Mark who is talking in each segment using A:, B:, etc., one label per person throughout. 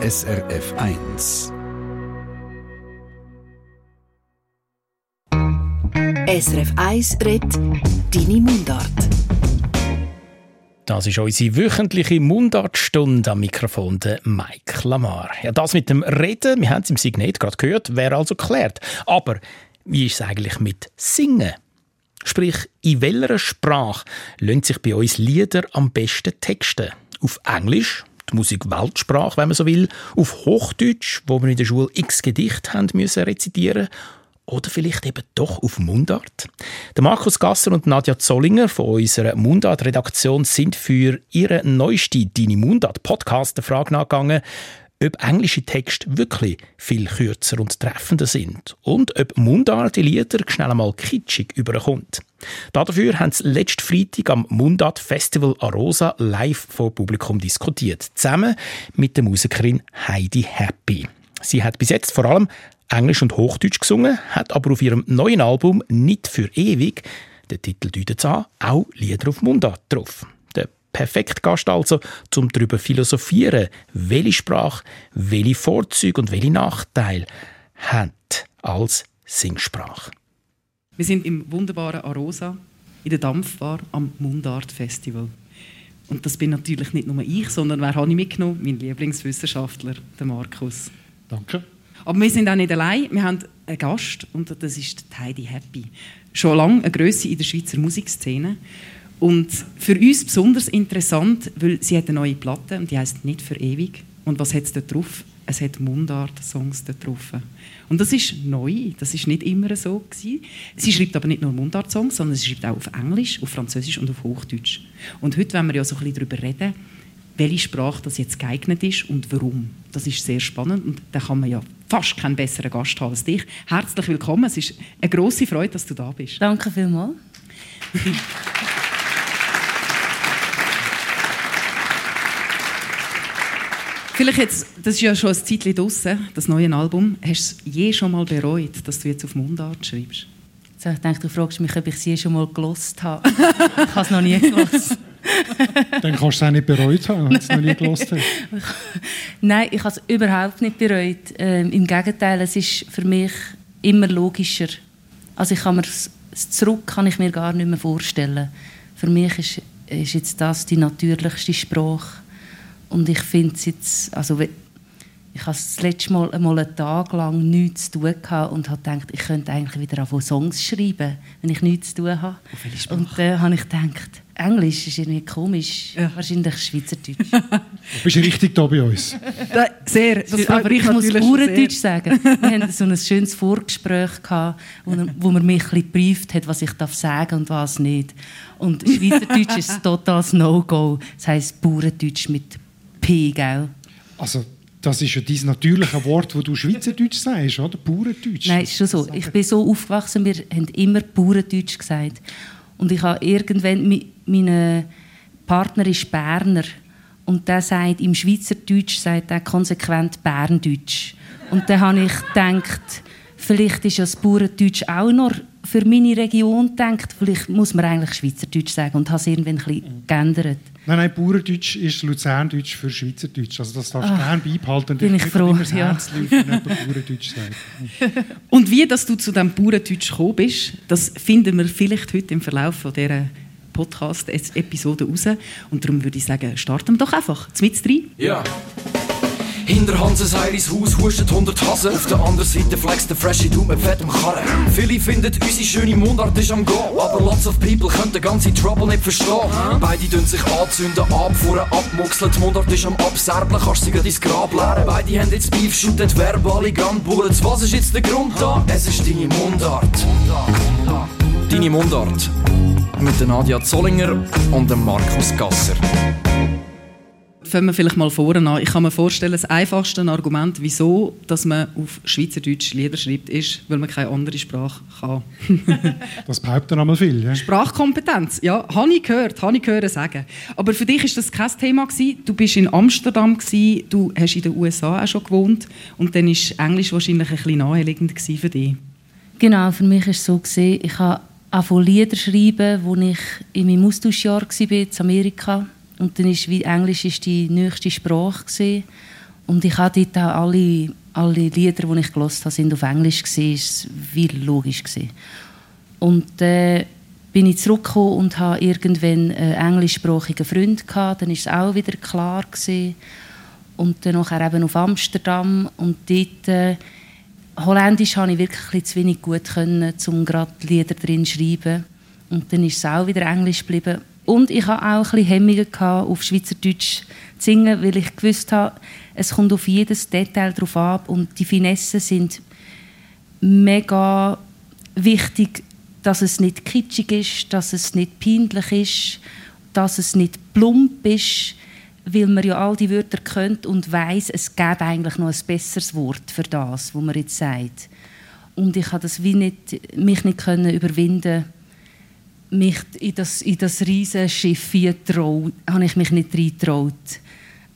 A: SRF 1.
B: SRF 1 redet Deine Mundart.
C: Das ist unsere wöchentliche Mundartstunde am Mikrofon der Mike Lamar. Ja, das mit dem Reden, wir haben es im Signet gerade gehört, wäre also geklärt. Aber wie ist es eigentlich mit Singen? Sprich, in welcher Sprache lassen sich bei uns Lieder am besten texten? Auf Englisch, die Musik Weltsprache, wenn man so will, auf Hochdeutsch, wo wir in der Schule x Gedichte haben müssen rezitieren oder vielleicht eben doch auf Mundart? Der Markus Gasser und Nadja Zollinger von unserer Mundart-Redaktion sind für ihre neueste Dini Mundart-Podcast der Frage nachgegangen, ob englische Texte wirklich viel kürzer und treffender sind und ob Mundart die Lieder schnell einmal kitschig überkommt. Dafür haben sie letzten Freitag am Mundart Festival Arosa live vor Publikum diskutiert, zusammen mit der Musikerin Heidi Happy. Sie hat bis jetzt vor allem Englisch und Hochdeutsch gesungen, hat aber auf ihrem neuen Album «Nicht für ewig», der Titel deutet an, auch Lieder auf Mundart drauf. Der perfekte Gast also, um darüber philosophieren, welche Sprache, welche Vorzüge und welche Nachteile hat als Singsprache.
D: Wir sind im wunderbaren Arosa in der Dampfbar am Mundart Festival. Und das bin natürlich nicht nur ich, sondern wer habe ich mitgenommen? Mein Lieblingswissenschaftler, der Markus.
E: Danke.
D: Aber wir sind auch nicht allein. Wir haben einen Gast und das ist Heidi Happy. Schon lange eine Größe in der Schweizer Musikszene. Und für uns besonders interessant, weil sie hat eine neue Platte und die heißt «Nicht für ewig». Und was hat es dort drauf? Es hat Mundart-Songs dort drauf. Und das ist neu, das ist nicht immer so gewesen. Sie schreibt aber nicht nur Mundart-Songs, sondern sie schreibt auch auf Englisch, auf Französisch und auf Hochdeutsch. Und heute wollen wir ja so ein bisschen darüber reden, welche Sprache das jetzt geeignet ist und warum. Das ist sehr spannend und da kann man ja fast keinen besseren Gast haben als dich. Herzlich willkommen, es ist eine große Freude, dass du da bist.
F: Danke vielmals.
D: Vielleicht jetzt, das ist ja schon ein Zeitchen draussen, das neue Album. Hast du es je schon mal bereut, dass du jetzt auf Mundart schreibst?
F: So, ich denke, du fragst mich, ob ich es je schon mal gelost habe. ich habe es noch nie gelost.
E: Dann kannst du es auch nicht bereut haben, wenn du es noch nie gelost hast.
F: Nein, ich habe es überhaupt nicht bereut. Ähm, Im Gegenteil, es ist für mich immer logischer. Also ich kann mir das Zurück kann ich mir gar nicht mehr vorstellen. Für mich ist, ist jetzt das die natürlichste Sprache und ich finde es jetzt, also ich habe das letzte Mal einmal einen Tag lang nichts zu tun gehabt und habe gedacht, ich könnte eigentlich wieder anfangen Songs schreiben, wenn ich nichts zu tun habe. Und dann äh, habe ich gedacht, Englisch ist irgendwie komisch, ja. wahrscheinlich Schweizerdeutsch.
E: du bist richtig da bei uns.
D: Da, sehr,
F: das aber ich muss Bauerndeutsch sagen. Wir hatten so ein schönes Vorgespräch, gehabt, wo, wo man mich ein geprüft hat, was ich darf sagen und was nicht. Und Schweizerdeutsch ist ein totales No-Go. Das heisst Bauerndeutsch mit P, gell?
E: Also, das ist ja dein natürliche Wort, das du Schweizerdeutsch sagst, oder? Bauerndeutsch.
F: Nein, ist schon so. Ich bin so aufgewachsen, wir haben immer Bauerndeutsch gesagt. Und ich habe irgendwann, mein Partner ist Berner und der sagt, im Schweizerdeutsch sagt er konsequent Berndeutsch. Und dann habe ich gedacht, vielleicht ist ja das Bauerndeutsch auch noch für meine Region gedacht. Vielleicht muss man eigentlich Schweizerdeutsch sagen und habe es irgendwann ein bisschen geändert.
E: Nein, nein, Bauerndeutsch ist Luzerndeutsch für Schweizerdeutsch. Also das darfst du gerne beibehalten.
F: Bin ich froh,
E: immer
F: ja.
E: Herz lief, wenn jemand Bauerndeutsch sagt.
D: Und wie dass du zu diesem Bauerndeutsch gekommen bist, das finden wir vielleicht heute im Verlauf von dieser Podcast-Episode raus. Und darum würde ich sagen, starten wir doch einfach. Mit rein.
G: Ja. Hinter Hanses Heiris Haus hustet 100 Hasen. Auf der anderen Seite flext der Freshie Du mit fettem Karren. Viele finden, unsere schöne Mundart ist am Go. Aber lots of people können den ganzen Trouble nicht verstehen. Beide tun sich anzünden, abfuhren, abmuxeln. Die Mundart ist am Abserblen, kannst sie ins Grab leeren. Beide haben jetzt Beef, shooten verbale Gunbullets. Was ist jetzt der Grund da? Es ist deine Mundart. Deine Mundart. Mit Nadia Zollinger und Markus Gasser
D: fangen wir vielleicht mal vorne an. Ich kann mir vorstellen, das einfachste Argument, wieso dass man auf Schweizerdeutsch Lieder schreibt, ist, weil man keine andere Sprache kann.
E: das behaupten einmal viel. Ja?
D: Sprachkompetenz, ja, habe ich gehört, habe ich gehört sagen. Aber für dich ist das kein Thema gewesen. Du bist in Amsterdam gewesen, du hast in den USA auch schon gewohnt und dann ist Englisch wahrscheinlich ein bisschen naheliegend für dich.
F: Genau, für mich ist es so gesehen, ich habe angefangen Lieder schreiben, wo ich in meinem Austauschjahr war in Amerika und dann ist wie Englisch ist die nächste Sprache gewesen. Und ich habe dort auch alle, alle Lieder, die ich gelesen habe, sind auf Englisch gewesen, ist wie logisch gewesen. Und dann äh, bin ich zurückgekommen und habe irgendwann einen englischsprachigen Freund gehabt. Dann ist es auch wieder klar gewesen. Und dann nachher eben auf Amsterdam und dort äh, Holländisch habe ich wirklich zu wenig gut können, um gerade Lieder drin zu schreiben. Und dann ist es auch wieder Englisch geblieben. Und ich hatte auch ein bisschen Hemmungen auf Schweizerdeutsch zu singen, weil ich gewusst habe, es kommt auf jedes Detail drauf ab und die Finessen sind mega wichtig, dass es nicht kitschig ist, dass es nicht peinlich ist, dass es nicht plump ist, weil man ja all die Wörter kennt und weiß, es gäbe eigentlich noch ein besseres Wort für das, was man jetzt sagt. Und ich habe das wie nicht, mich nicht können überwinden mich in das, in das riesige Schiff habe ich mich nicht reingetraut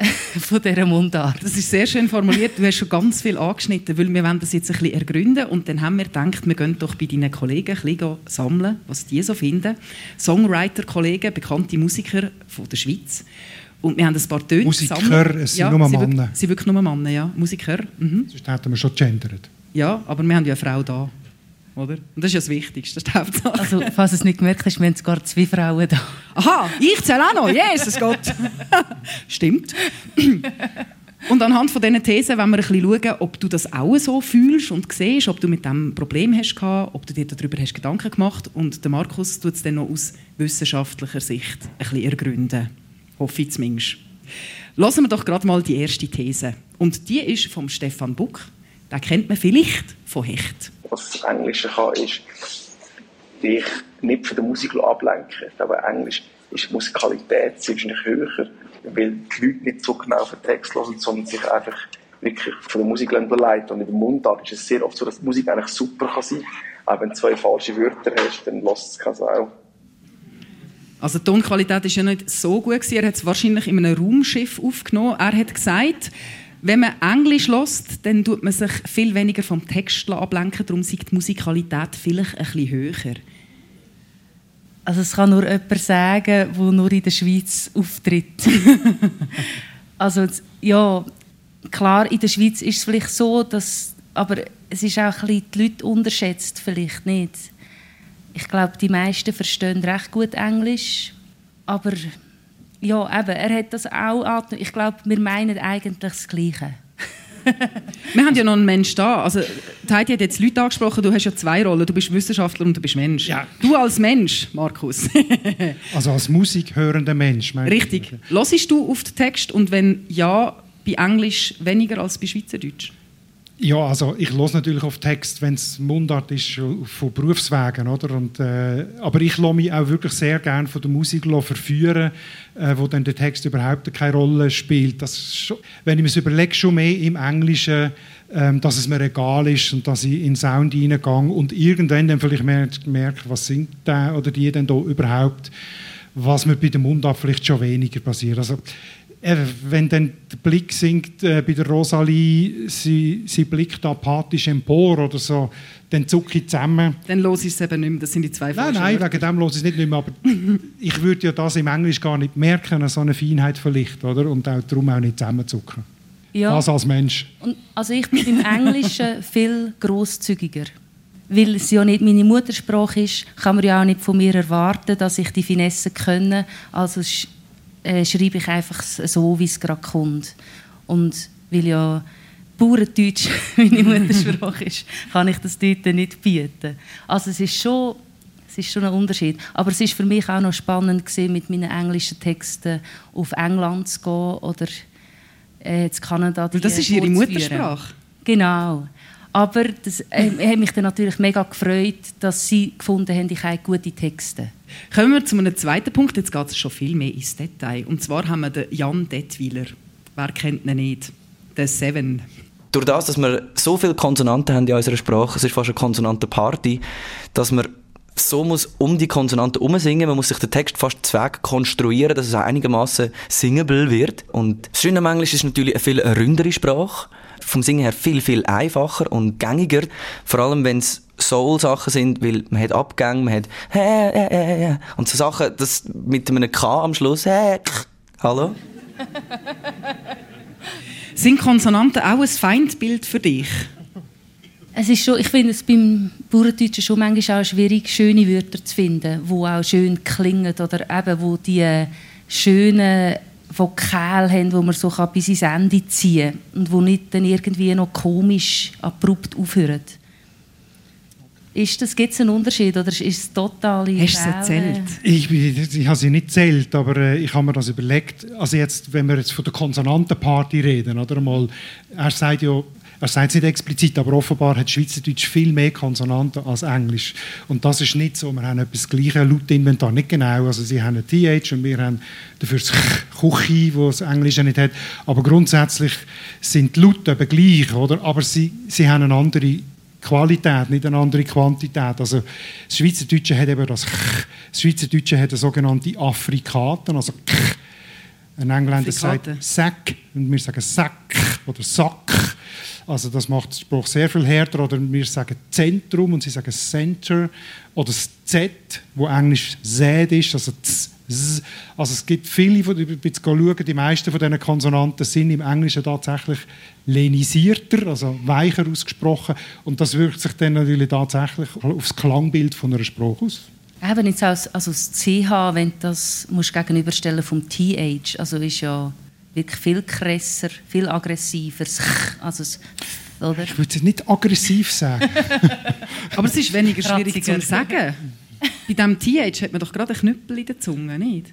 F: von dieser Mundart.
D: Das ist sehr schön formuliert. Du hast schon ganz viel angeschnitten, weil wir wollen das jetzt ein bisschen ergründen und dann haben wir gedacht, wir gehen doch bei deinen Kollegen ein bisschen sammeln, was die so finden. Songwriter-Kollegen, bekannte Musiker von der Schweiz. Und wir haben ein paar Töne
E: Musiker, gesammelt. es sind ja, nur Männer.
D: Sie sind wirklich nur Männer, ja. Musiker.
E: Mhm. Sonst hätten wir schon gendert.
D: Ja, aber wir haben ja eine Frau da. Oder? Und das ist ja das Wichtigste, das ist die Hauptsache.
F: Also, falls du es nicht gemerkt hast, wir haben sogar zwei Frauen da.
D: Aha, ich zähle auch noch. Jesus Gott. Stimmt. Und anhand von diesen Thesen wollen wir ein bisschen schauen, ob du das auch so fühlst und siehst, ob du mit dem Problem hast gehabt, ob du dir darüber hast Gedanken gemacht Und der Markus tut es dann noch aus wissenschaftlicher Sicht ein bisschen ergründen. Hoffe ich zumindest. Lassen wir doch gerade mal die erste These. Und die ist vom Stefan Buck. Den kennt man vielleicht von Hecht.
H: Was das kann, ist, dich nicht von der Musik ablenken. Aber Englisch ist die Musikalität wahrscheinlich höher, weil die Leute nicht so genau auf den Text hören, sondern sich einfach wirklich von der Musik leiten. Und in der Mundart ist es sehr oft so, dass die Musik eigentlich super kann sein kann. Aber wenn du zwei falsche Wörter hast, dann lässt es keine auch.
D: Also die Tonqualität ist ja nicht so gut. Er hat es wahrscheinlich in einem Raumschiff aufgenommen. Er hat gesagt, wenn man Englisch lässt, dann tut man sich viel weniger vom Text ablenken. Darum ist die Musikalität vielleicht ein bisschen höher.
F: Also es kann nur jemand sagen, der nur in der Schweiz auftritt. also ja, klar, in der Schweiz ist es vielleicht so, dass, aber es ist auch ein bisschen die Leute unterschätzt vielleicht nicht ich glaube, die meisten verstehen recht gut Englisch, aber ja, eben, er hat das auch. Ich glaube, wir meinen eigentlich das Gleiche.
D: wir haben ja noch einen Mensch da. Also, Heidi hat jetzt Leute angesprochen, du hast ja zwei Rollen. Du bist Wissenschaftler und du bist Mensch. Ja. Du als Mensch, Markus.
E: also als musikhörender Mensch.
D: Richtig. Hörst du auf den Text und wenn ja, bei Englisch weniger als bei Schweizerdeutsch?
E: Ja, also ich höre natürlich auf Text, wenn es Mundart ist, von Berufswegen, oder? Und, äh, aber ich lasse mich auch wirklich sehr gerne von der Musik verführen, äh, wo dann der Text überhaupt keine Rolle spielt. Das schon, wenn ich mir überlege, schon mehr im Englischen, äh, dass es mir egal ist und dass ich in den Sound reingehe und irgendwann dann vielleicht merke, was singt der oder die denn da überhaupt, was mir bei der Mundart vielleicht schon weniger passiert. Also, wenn dann der Blick sinkt äh, bei der Rosalie, sie, sie blickt apathisch empor oder so, dann zucke ich zusammen.
D: Dann los ich es eben nicht mehr, das sind die zwei
E: Nein, nein, wegen dem los ich es nicht mehr, aber ich würde ja das im Englisch gar nicht merken, so eine Feinheit vielleicht, oder? Und auch darum auch nicht zusammenzucken. Ja. Das als Mensch.
F: Und, also ich bin im Englischen viel grosszügiger. Weil es ja nicht meine Muttersprache ist, kann man ja auch nicht von mir erwarten, dass ich die Finesse kenne. Also äh, schreibe ich einfach so, wie es gerade kommt. Und weil ja Bauerndeutsch meine Muttersprache ist, kann ich das dort nicht bieten. Also es ist schon, es ist schon ein Unterschied. Aber es ist für mich auch noch spannend gewesen, mit meinen englischen Texten auf England zu gehen oder äh, zu Kanada.
D: Die das ist Ihre Muttersprache?
F: Genau. Aber das äh, hat mich dann natürlich mega gefreut, dass Sie gefunden haben, ich habe gute Texte.
D: Kommen wir zu einem zweiten Punkt. Jetzt geht es schon viel mehr ins Detail. Und zwar haben wir den Jan Detwiler. Wer kennt ihn nicht? Der Seven.
I: Durch das, dass wir so viele Konsonanten haben in unserer Sprache, es ist fast eine Konsonantenparty, dass man so muss um die Konsonanten umsingen. Man muss sich den Text fast zweck konstruieren, dass es einigermaßen singable wird. Und das Schöne am Englisch ist natürlich eine viel ründere Sprache. Vom Singen her viel, viel einfacher und gängiger. Vor allem, wenn es Soul-Sachen sind, weil man hat Abgänge, man hat hä, und so Sachen, das mit einem K am Schluss, hä, hallo?
D: Sind Konsonanten auch ein Feindbild für dich?
F: Es ist schon, ich finde es beim Bauerndeutschen schon manchmal auch schwierig, schöne Wörter zu finden, die auch schön klingen oder eben, wo die schönen Vokale haben, die man so bis ins Ende ziehen kann und die nicht dann irgendwie noch komisch abrupt aufhören. Ist das, gibt es einen Unterschied oder ist es total
D: Hast du sie erzählt?
E: Ich, ich, ich habe sie nicht zählt, aber äh, ich habe mir das überlegt. Also jetzt, wenn wir jetzt von der Konsonantenparty reden, oder mal, er sagt ja, er sagt es nicht explizit, aber offenbar hat Schweizerdeutsch viel mehr Konsonanten als Englisch. Und das ist nicht so. Wir haben etwas gleiche Lautinventar, nicht genau. Also sie haben ein TH und wir haben dafür das Küche, wo das Englische nicht hat. Aber grundsätzlich sind die Laute eben gleich, oder? Aber sie, sie haben eine andere Qualität, nicht eine andere Quantität. Also das Schweizerdeutsche hat eben das das Schweizerdeutsche hat sogenannte Afrikaten, also ein Engländer sagt Sack und wir sagen Sack oder Sack. Also das macht den Spruch sehr viel härter. Oder wir sagen Zentrum und sie sagen Center. Oder das Z, wo Englisch Z ist, also Z. Also es gibt viele, von, jetzt schauen, die meisten von diesen Konsonanten sind im Englischen tatsächlich lenisierter, also weicher ausgesprochen. Und das wirkt sich dann natürlich tatsächlich auf das Klangbild von einer Sprache aus.
F: Eben jetzt als, also das CH, wenn du das musst gegenüberstellen vom TH, also ist ja wirklich viel krasser, viel aggressiver. Also es,
E: oder? Ich würde es nicht aggressiv sagen.
D: Aber es ist weniger schwierig zu sagen. Bei diesem TH hat man doch gerade einen Knüppel in der Zunge, nicht?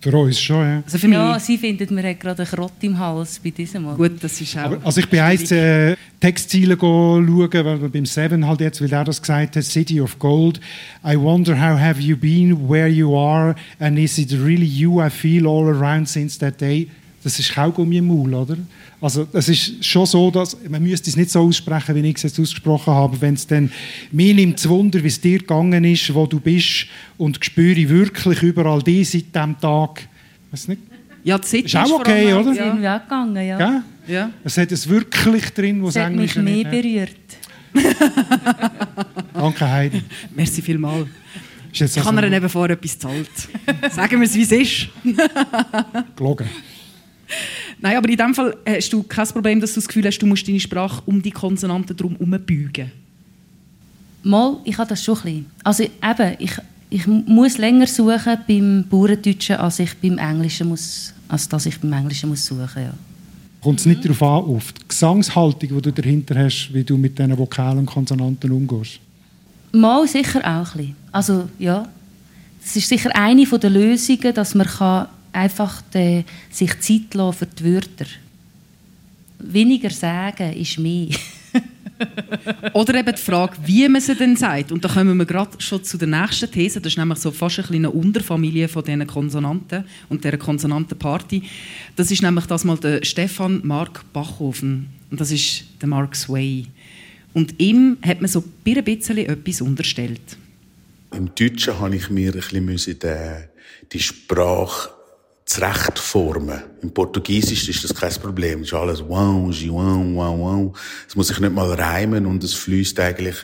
E: Für uns schon, ja.
F: Also für ja, sie findet, man hat gerade einen Krott im Hals bei diesem Mal.
D: Gut, das ist auch... Aber,
E: also ich bin eins äh, Textziele schauen, weil beim Seven halt jetzt, weil er das gesagt hat, City of Gold. I wonder how have you been, where you are, and is it really you I feel all around since that day? Das ist Kaugummi im Maul, oder? Also es ist schon so, dass man müsste es nicht so aussprechen, wie ich es jetzt ausgesprochen habe. Wenn es dann mir nimmt Wunder, wie es dir gegangen ist, wo du bist und spüre wirklich überall die seit diesem Tag. Weiß nicht.
D: Ja, die
E: ist auch okay, oder?
F: Ja. Sind wir gegangen, ja.
E: ja. ja. Es hat es wirklich drin, was
F: Englisch mich mehr berührt.
E: Danke, Heidi.
D: Merci vielmals. Ich also habe ihr eben vorher etwas gezahlt. Sagen wir es, wie es ist.
E: Gelogen.
D: Nein, aber in dem Fall hast du kein Problem, dass du das Gefühl hast, du musst deine Sprache um die Konsonanten drum herum beugen.
F: Mal, ich habe das schon ein bisschen. Also eben, ich, ich muss länger suchen beim Bauerndeutschen, als ich beim Englischen muss, als dass ich beim Englischen muss suchen, ja.
E: Kommt es nicht darauf an, auf die Gesangshaltung, die du dahinter hast, wie du mit diesen Vokalen und Konsonanten umgehst?
F: Mal sicher auch ein bisschen. Also ja, es ist sicher eine der Lösungen, dass man kann einfach de, sich Zeit lassen für die Wörter. Weniger sagen ist mehr.
D: Oder eben die Frage, wie man sie denn sagt. Und da kommen wir gerade schon zu der nächsten These. Das ist nämlich so fast eine kleine Unterfamilie von diesen Konsonanten und dieser Konsonantenparty. Das ist nämlich das mal der Stefan Mark Bachhofen. Und das ist der Mark Sway. Und ihm hat man so ein bisschen etwas unterstellt.
J: Im Deutschen habe ich mir ein bisschen die Sprache zurechtformen. Im Portugiesisch ist das kein Problem. Es ist alles wow, wow, wow, wow. Es muss sich nicht mal reimen und es fließt eigentlich,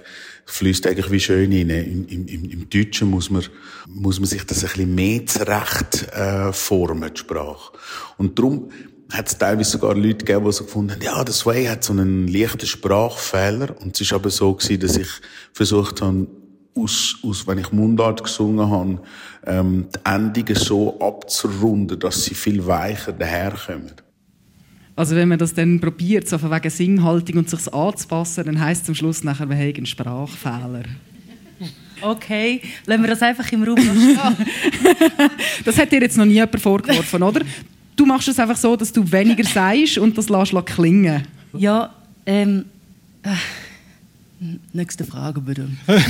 J: fließt eigentlich wie schön rein. Im, im, im Deutschen muss man, muss man sich das ein bisschen mehr zurecht äh, die Sprache. Und darum hat es teilweise sogar Leute gegeben, die so gefunden haben, ja, das Way hat so einen leichten Sprachfehler. Und es ist aber so gewesen, dass ich versucht habe, aus, aus, wenn ich Mundart gesungen habe, ähm, die Endungen so abzurunden, dass sie viel weicher daherkommen.
D: Also wenn man das dann probiert, so von wegen Singhaltung und sich anzupassen, dann heisst es am Schluss nachher, wir haben einen Sprachfehler.
F: Okay, lassen wir das einfach im Raum stehen.
D: das hat dir jetzt noch nie jemand vorgeworfen, oder? Du machst es einfach so, dass du weniger sagst und das lässt klingen.
F: Ja, ähm... Nächste Frage bitte.
D: Nein.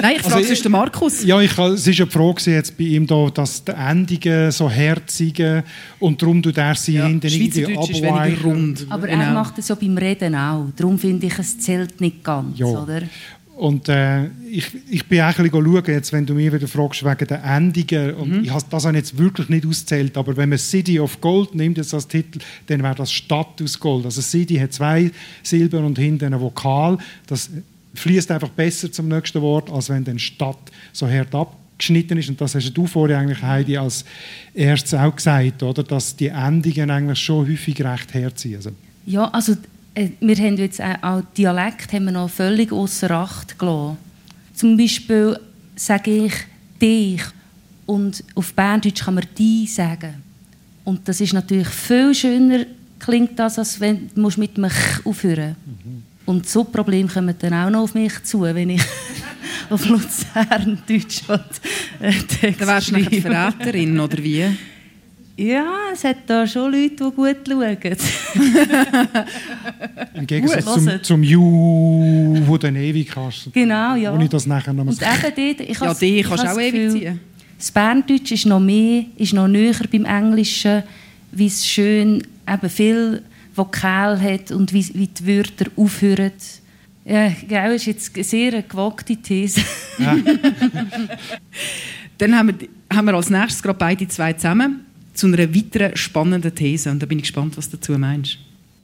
D: Nein, ich frage also, den Markus.
E: Ja, ich, es ist ja die Frage jetzt bei ihm da, dass die Endungen so herzige und darum tut er sie
D: ja,
E: hinten
D: irgendwie abweichen.
F: Aber genau. er macht es so beim Reden auch. Darum finde ich, es zählt nicht ganz, ja. oder?
E: Und äh, ich, ich bin auch ein bisschen schauen, jetzt, wenn du mich wieder fragst wegen der Endungen, und mhm. ich habe das habe jetzt wirklich nicht ausgezählt, aber wenn man City of Gold nimmt jetzt als Titel, dann wäre das Stadt aus Gold. Also City hat zwei Silben und hinten ein Vokal. Das fließt einfach besser zum nächsten Wort, als wenn dann Stadt so hart ab geschnitten ist. Und das hast du vorhin eigentlich, Heidi, als erstes auch gesagt, oder? dass die Endungen eigentlich schon häufig recht herziehen. Also.
F: Ja, also wir haben jetzt auch Dialekt haben wir noch völlig außer Acht gelassen. Zum Beispiel sage ich dich und auf Berndeutsch kann man die sagen. Und das ist natürlich viel schöner, klingt das, als wenn du mit dem aufhören mhm. Und so Probleme kommen dann auch noch auf mich zu, wenn ich auf Luzern Deutsch
D: äh, Text Dann wärst du eine Verräterin, oder wie?
F: Ja, es hat da schon Leute, die gut schauen.
E: Im Gegensatz gut, zum, zum Ju, wo du ewig hast.
F: Genau, ja.
E: Ich das nachher noch
F: Und eben dort, ich
D: ja, die kannst du auch ewig ziehen.
F: Das Berndeutsch ist noch mehr, ist noch näher beim Englischen, wie es schön eben viel Vokal hat und wie, wie die Wörter aufhören. Ja, das ist jetzt eine sehr gewagte These. Ja.
D: Dann haben wir, haben wir als nächstes gerade beide zwei zusammen zu einer weiteren spannenden These. Und da bin ich gespannt, was du dazu meinst.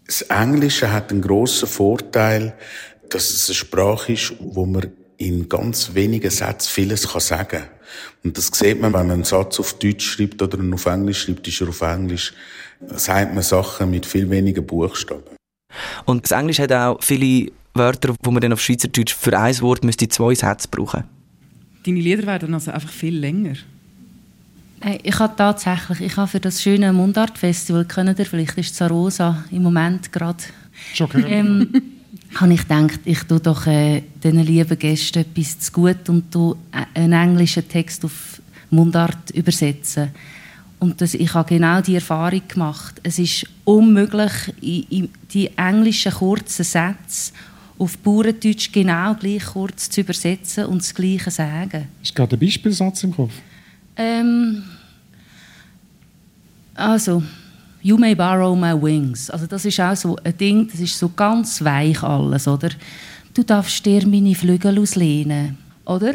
J: Das Englische hat einen grossen Vorteil, dass es eine Sprache ist, wo man in ganz wenigen Sätzen vieles kann sagen kann. Und das sieht man, wenn man einen Satz auf Deutsch schreibt oder einen auf Englisch schreibt, ist er auf Englisch, sagt man Sachen mit viel weniger Buchstaben.
I: Und das Englisch hat auch viele Wörter, wo man dann auf Schweizerdeutsch für ein Wort müsste zwei Sätze brauchen.
D: Deine Lieder werden also einfach viel länger.
F: Ich habe tatsächlich, ich habe für das schöne Mundart-Festival, können ihr vielleicht, ist Zarosa im Moment gerade.
E: Schon gehört. Ähm,
F: habe ich gedacht, ich tue doch äh, diesen lieben Gästen etwas zu gut und tue äh, einen englischen Text auf Mundart übersetzen. Und das, ich habe genau die Erfahrung gemacht. Es ist unmöglich, die englischen kurzen Sätze auf Bauerndeutsch genau gleich kurz zu übersetzen und das Gleiche zu sagen.
E: Ist gerade ein Beispielsatz im Kopf?
F: Ähm, also, You may borrow my wings. Also das ist auch so ein Ding, das ist so ganz weich alles, oder? Du darfst dir meine Flügel auslehnen, oder?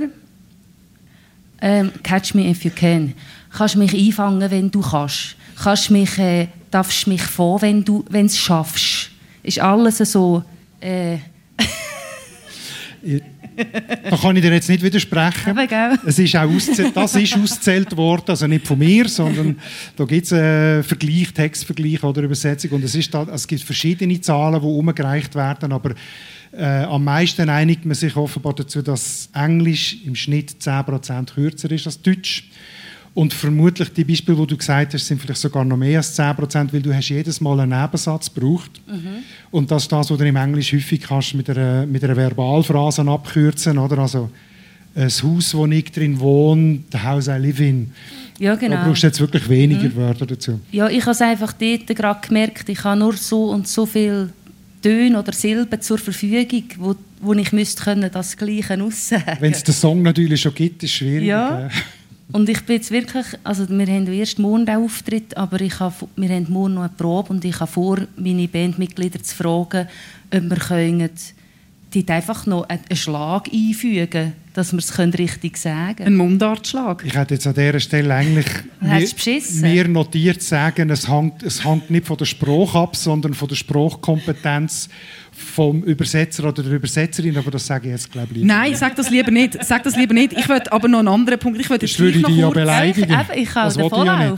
F: Ähm, catch me if you can. Kannst mich einfangen, wenn du kannst. Kannst mich, äh, darfst mich vor, wenn du es schaffst. Ist alles so... Äh,
E: da kann ich dir jetzt nicht widersprechen. Es ist auch das ist ausgezählt worden, also nicht von mir, sondern da gibt es einen Vergleich, Textvergleich oder Übersetzung und es, ist da, es gibt verschiedene Zahlen, die umgereicht werden, aber äh, am meisten einigt man sich offenbar dazu, dass Englisch im Schnitt 10% kürzer ist als Deutsch. Und vermutlich die Beispiele, die du gesagt hast, sind vielleicht sogar noch mehr als 10% weil du hast jedes Mal einen Nebensatz gebraucht. Mhm. Und das ist das, was du im Englisch häufig kannst mit einer, mit einer Verbalphrase abkürzen, oder? Also, ein Haus, wo ich drin wohne, the house I live in.
F: Ja, genau.
E: Da brauchst du jetzt wirklich weniger mhm. Wörter dazu.
F: Ja, ich habe es einfach dort gerade gemerkt, ich habe nur so und so viele Töne oder Silben zur Verfügung, wo, wo ich müsste können, das Gleiche aussagen.
E: Wenn es den Song natürlich schon gibt, ist es schwierig.
F: Ja. Und ich bin jetzt wirklich, also wir haben erst morgen den Auftritt, aber ich habe, wir haben morgen noch eine Probe und ich habe vor, meine Bandmitglieder zu fragen, ob wir können die einfach noch einen Schlag einfügen dass wir es richtig sagen können.
D: Ein Mundartschlag.
E: Ich hätte jetzt an dieser Stelle eigentlich mir, mir, notiert sagen, es hängt, es hängt nicht von der Sprache ab, sondern von der Sprachkompetenz vom Übersetzer oder der Übersetzerin, aber das sage ich jetzt glaube ich.
D: Nein, sag das lieber nicht. Sag das lieber nicht. Ich würde aber noch einen anderen Punkt. Ich würde
E: jetzt würde ich dich ja beleidigen.
F: Ich, ich kann das davon ja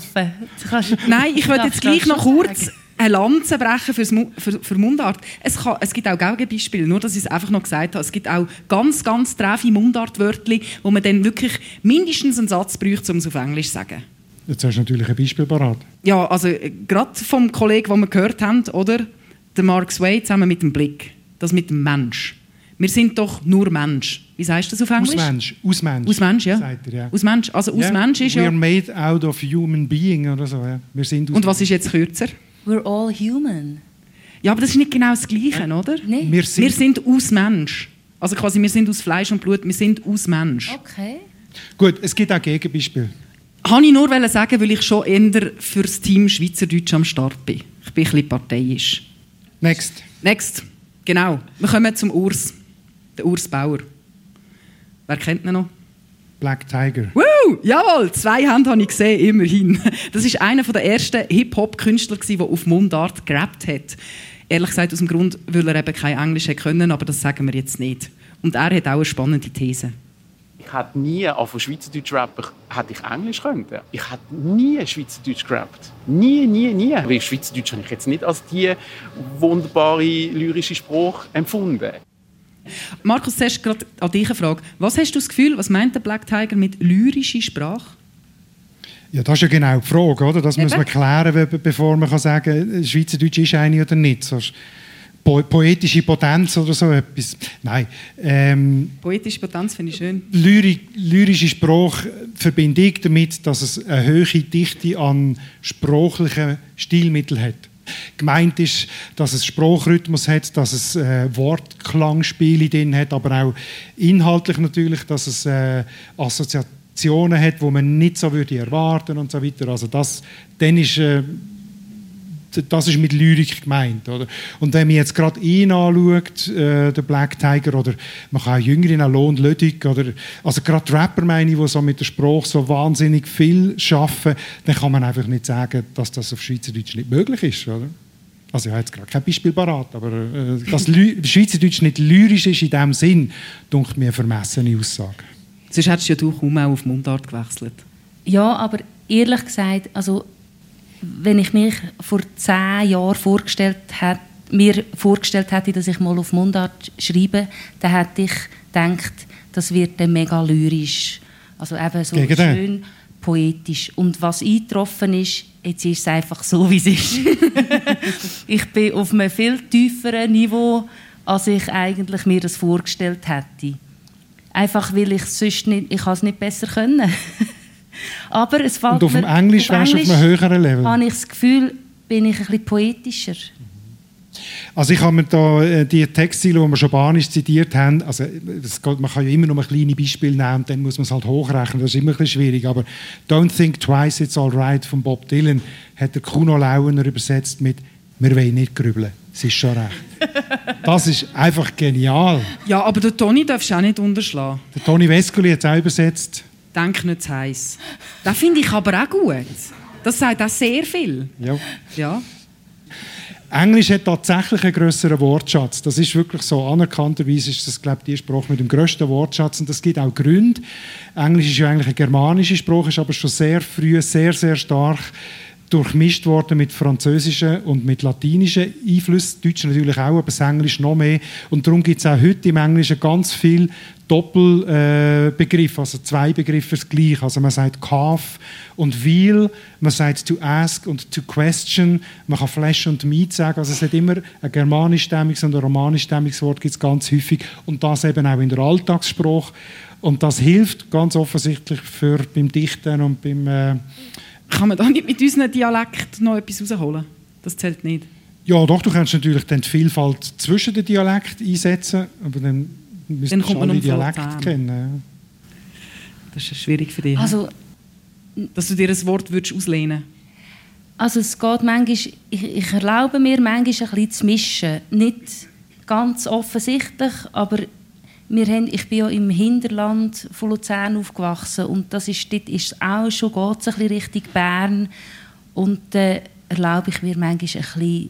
D: Nein, ich würde jetzt gleich noch kurz eine Lanze brechen fürs, für, für Mundart. Es, kann, es gibt auch Gegenbeispiele, nur dass ich es einfach noch gesagt habe. Es gibt auch ganz, ganz treffe Mundartwörter, wo man dann wirklich mindestens einen Satz braucht, um es auf Englisch zu sagen.
E: Jetzt hast du natürlich ein Beispiel parat.
D: Ja, also äh, gerade vom Kollegen, den wir gehört haben, oder? Der Mark Sway zusammen mit dem Blick. Das mit dem Mensch. Wir sind doch nur Mensch. Wie sagst du das auf Englisch?
E: Aus Mensch. Aus Mensch.
D: Aus Mensch, ja. Er, ja. Aus Mensch. Also aus yeah. Mensch ist ja...
E: We are made out of human being oder so. Ja. Wir sind
D: Und was ist jetzt kürzer?
F: We're all human.
D: Ja, aber das ist nicht genau das Gleiche, oder?
F: Nee.
D: Wir sind, wir sind aus Mensch. Also quasi, wir sind aus Fleisch und Blut, wir sind aus Mensch.
F: Okay.
E: Gut, es gibt auch Gegenbeispiele.
D: Kann ich nur sagen, weil ich schon eher für das Team Schweizerdeutsch am Start bin. Ich bin ein bisschen parteiisch.
E: Next.
D: Next. Genau. Wir kommen zum Urs. Der Urs Bauer. Wer kennt ihn noch?
E: Black Tiger.
D: Woo! Jawohl, zwei Hände habe ich gesehen, immerhin. Das ist einer der ersten Hip-Hop-Künstler, der auf Mundart gerappt hat. Ehrlich gesagt aus dem Grund, weil er eben kein Englisch können, aber das sagen wir jetzt nicht. Und er hat auch eine spannende These.
K: Ich hätte nie auf Schweizerdeutsch rappen, hätte ich Englisch können. Ich hätte nie Schweizerdeutsch gerappt. Nie, nie, nie. Weil Schweizerdeutsch habe ich jetzt nicht als die wunderbare lyrische Spruch empfunden.
D: Markus, zuerst gerade an dich eine Frage. Was hast du das Gefühl, was meint der Black Tiger mit lyrischer Sprache?
E: Ja, das ist ja genau die Frage, oder? Das Eben. muss man klären, bevor man kann sagen kann, Schweizerdeutsch ist eine oder nicht. Sonst po poetische Potenz oder so etwas. Nein. Ähm,
D: poetische Potenz finde ich schön.
E: Lyrik, lyrische Sprache verbinde ich damit, dass es eine hohe Dichte an sprachlichen Stilmitteln hat. Gemeint ist, dass es Spruchrhythmus hat, dass es äh, Wortklangspiele drin hat, aber auch inhaltlich natürlich, dass es äh, Assoziationen hat, wo man nicht so würde erwarten und so weiter. Also das, dann ist äh, das ist mit Lyrik gemeint. Oder? Und wenn man jetzt gerade ihn anschaut, äh, der Black Tiger, oder man kann auch Jüngere, Lohn Lödig, oder, also gerade Rapper meine ich, die so mit der Sprache so wahnsinnig viel schaffen, dann kann man einfach nicht sagen, dass das auf Schweizerdeutsch nicht möglich ist. Oder? Also ich habe jetzt gerade kein Beispiel parat, aber äh, dass Schweizerdeutsch nicht lyrisch ist in diesem Sinn, dunkt mir eine vermessene Aussage.
D: Sonst hättest du ja du kaum auch auf Mundart gewechselt.
F: Ja, aber ehrlich gesagt, also wenn ich mich vor zehn Jahren vorgestellt hätte, mir vorgestellt hätte, dass ich mal auf Mundart schreibe, dann hätte ich gedacht, das wird dann mega lyrisch. Also eben so Gegen schön den. poetisch. Und was eingetroffen ist, jetzt ist es einfach so, wie es ist. ich bin auf einem viel tieferen Niveau, als ich eigentlich mir das vorgestellt hätte. Einfach, weil ich sonst nicht, ich es nicht besser können. Aber es fällt
E: Und auf dem Englisch wärst du auf einem höheren Level?
F: habe ich das Gefühl, bin ich ein bisschen poetischer.
E: Also ich habe mir da äh, die Texte, die wir schon banisch zitiert haben, also geht, man kann ja immer nur ein kleines Beispiel nehmen und dann muss man es halt hochrechnen, das ist immer ein bisschen schwierig, aber «Don't think twice, it's all right» von Bob Dylan hat der Kuno Lauener übersetzt mit «Wir wollen nicht grübeln, es ist schon recht». Das ist einfach genial.
D: Ja, aber der Toni darfst du auch nicht unterschlagen.
E: Der Toni Vescoli hat es auch übersetzt
D: Denk nicht zu heiß. Das finde ich aber auch gut. Das sagt auch sehr viel.
E: Ja.
D: ja.
E: Englisch hat tatsächlich einen größeren Wortschatz. Das ist wirklich so. Anerkannterweise ist das, glaube ich, die Sprache mit dem größten Wortschatz. Und das gibt auch Gründe. Englisch ist ja eigentlich eine germanische Sprache, ist aber schon sehr früh sehr, sehr stark durchmischt worden mit französischen und mit latinischen Einflüssen, Deutsch natürlich auch, aber das Englisch noch mehr. Und darum gibt es auch heute im Englischen ganz viel Doppelbegriffe, äh, also zwei Begriffe das gleich. Also man sagt calf und wheel, man sagt to ask und to question, man kann flesh und meat sagen. Also es hat immer ein germanischstämmiges und ein romanischstämmiges Wort gibt es ganz häufig und das eben auch in der Alltagssprache. Und das hilft ganz offensichtlich für beim Dichten und beim äh,
D: kann man da nicht mit unserem Dialekt noch etwas rausholen? Das zählt nicht.
E: Ja, doch, du kannst natürlich dann die Vielfalt zwischen den Dialekten einsetzen, aber dann müsst
D: dann kommt man um
E: Dialekt kennen.
D: Das ist schwierig für dich.
F: Also,
D: dass du dir ein Wort würdest auslehnen
F: Also es geht manchmal, ich, ich erlaube mir manchmal ein bisschen zu mischen. Nicht ganz offensichtlich, aber wir haben, ich bin ja im Hinterland von Luzern aufgewachsen und das ist, dort ist auch schon geht es ein bisschen Richtung Bern und äh, erlaube ich mir manchmal ein bisschen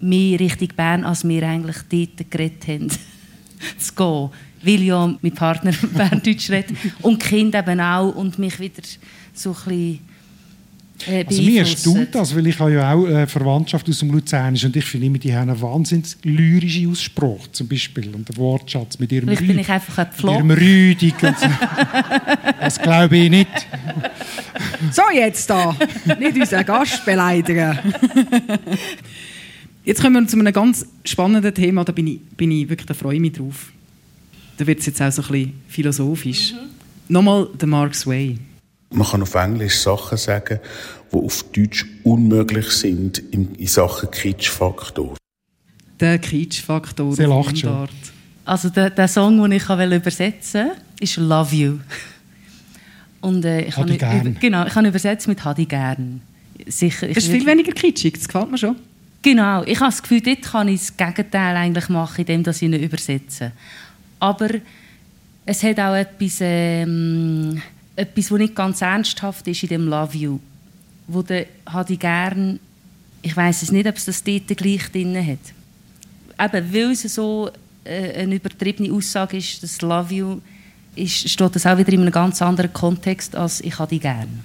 F: mehr Richtung Bern, als wir eigentlich dort geredet haben, zu gehen. Weil ja mein Partner Berndeutsch redet und Kinder eben auch und mich wieder so ein bisschen
E: äh, also mir erstaunt das, weil ich habe ja auch äh, Verwandtschaft aus dem Luzernischen und ich finde immer, die haben einen wahnsinnig lyrischen Ausspruch zum Beispiel und den Wortschatz mit ihrem
F: Vielleicht bin ich einfach ein
E: Flop. Mit ihrem Rüdig so. Das glaube ich nicht.
D: So, jetzt da. Nicht unseren Gast beleidigen. Jetzt kommen wir zu einem ganz spannenden Thema, da bin ich, bin ich wirklich, da freue ich mich drauf. Da wird es jetzt auch so ein bisschen philosophisch. Mhm. Nochmal der Mark Sway.
J: Man kann auf Englisch Sachen sagen, die auf Deutsch unmöglich sind in, Sachen Kitschfaktor.
D: Der Kitschfaktor.
E: Sie lacht schon.
F: Also der, der Song, den ich übersetzen will, ist «Love You». Und, äh, ich
E: habe gern.
F: Genau, ich habe übersetzt mit «Hadi gern».
D: Sicher, das ist viel weniger kitschig, das gefällt mir schon.
F: Genau, ich habe das Gefühl, dort kann ich das Gegenteil eigentlich machen, indem ich ihn übersetze. Aber es hat auch etwas... Ähm, etwas, was nicht ganz ernsthaft ist in dem Love You, wo der ich gern, ich weiß es nicht, ob es das dort gleich drin hat. Eben, weil es so äh, eine übertriebene Aussage ist, dass Love You ist, steht das auch wieder in einem ganz anderen Kontext als «ich habe dich gern».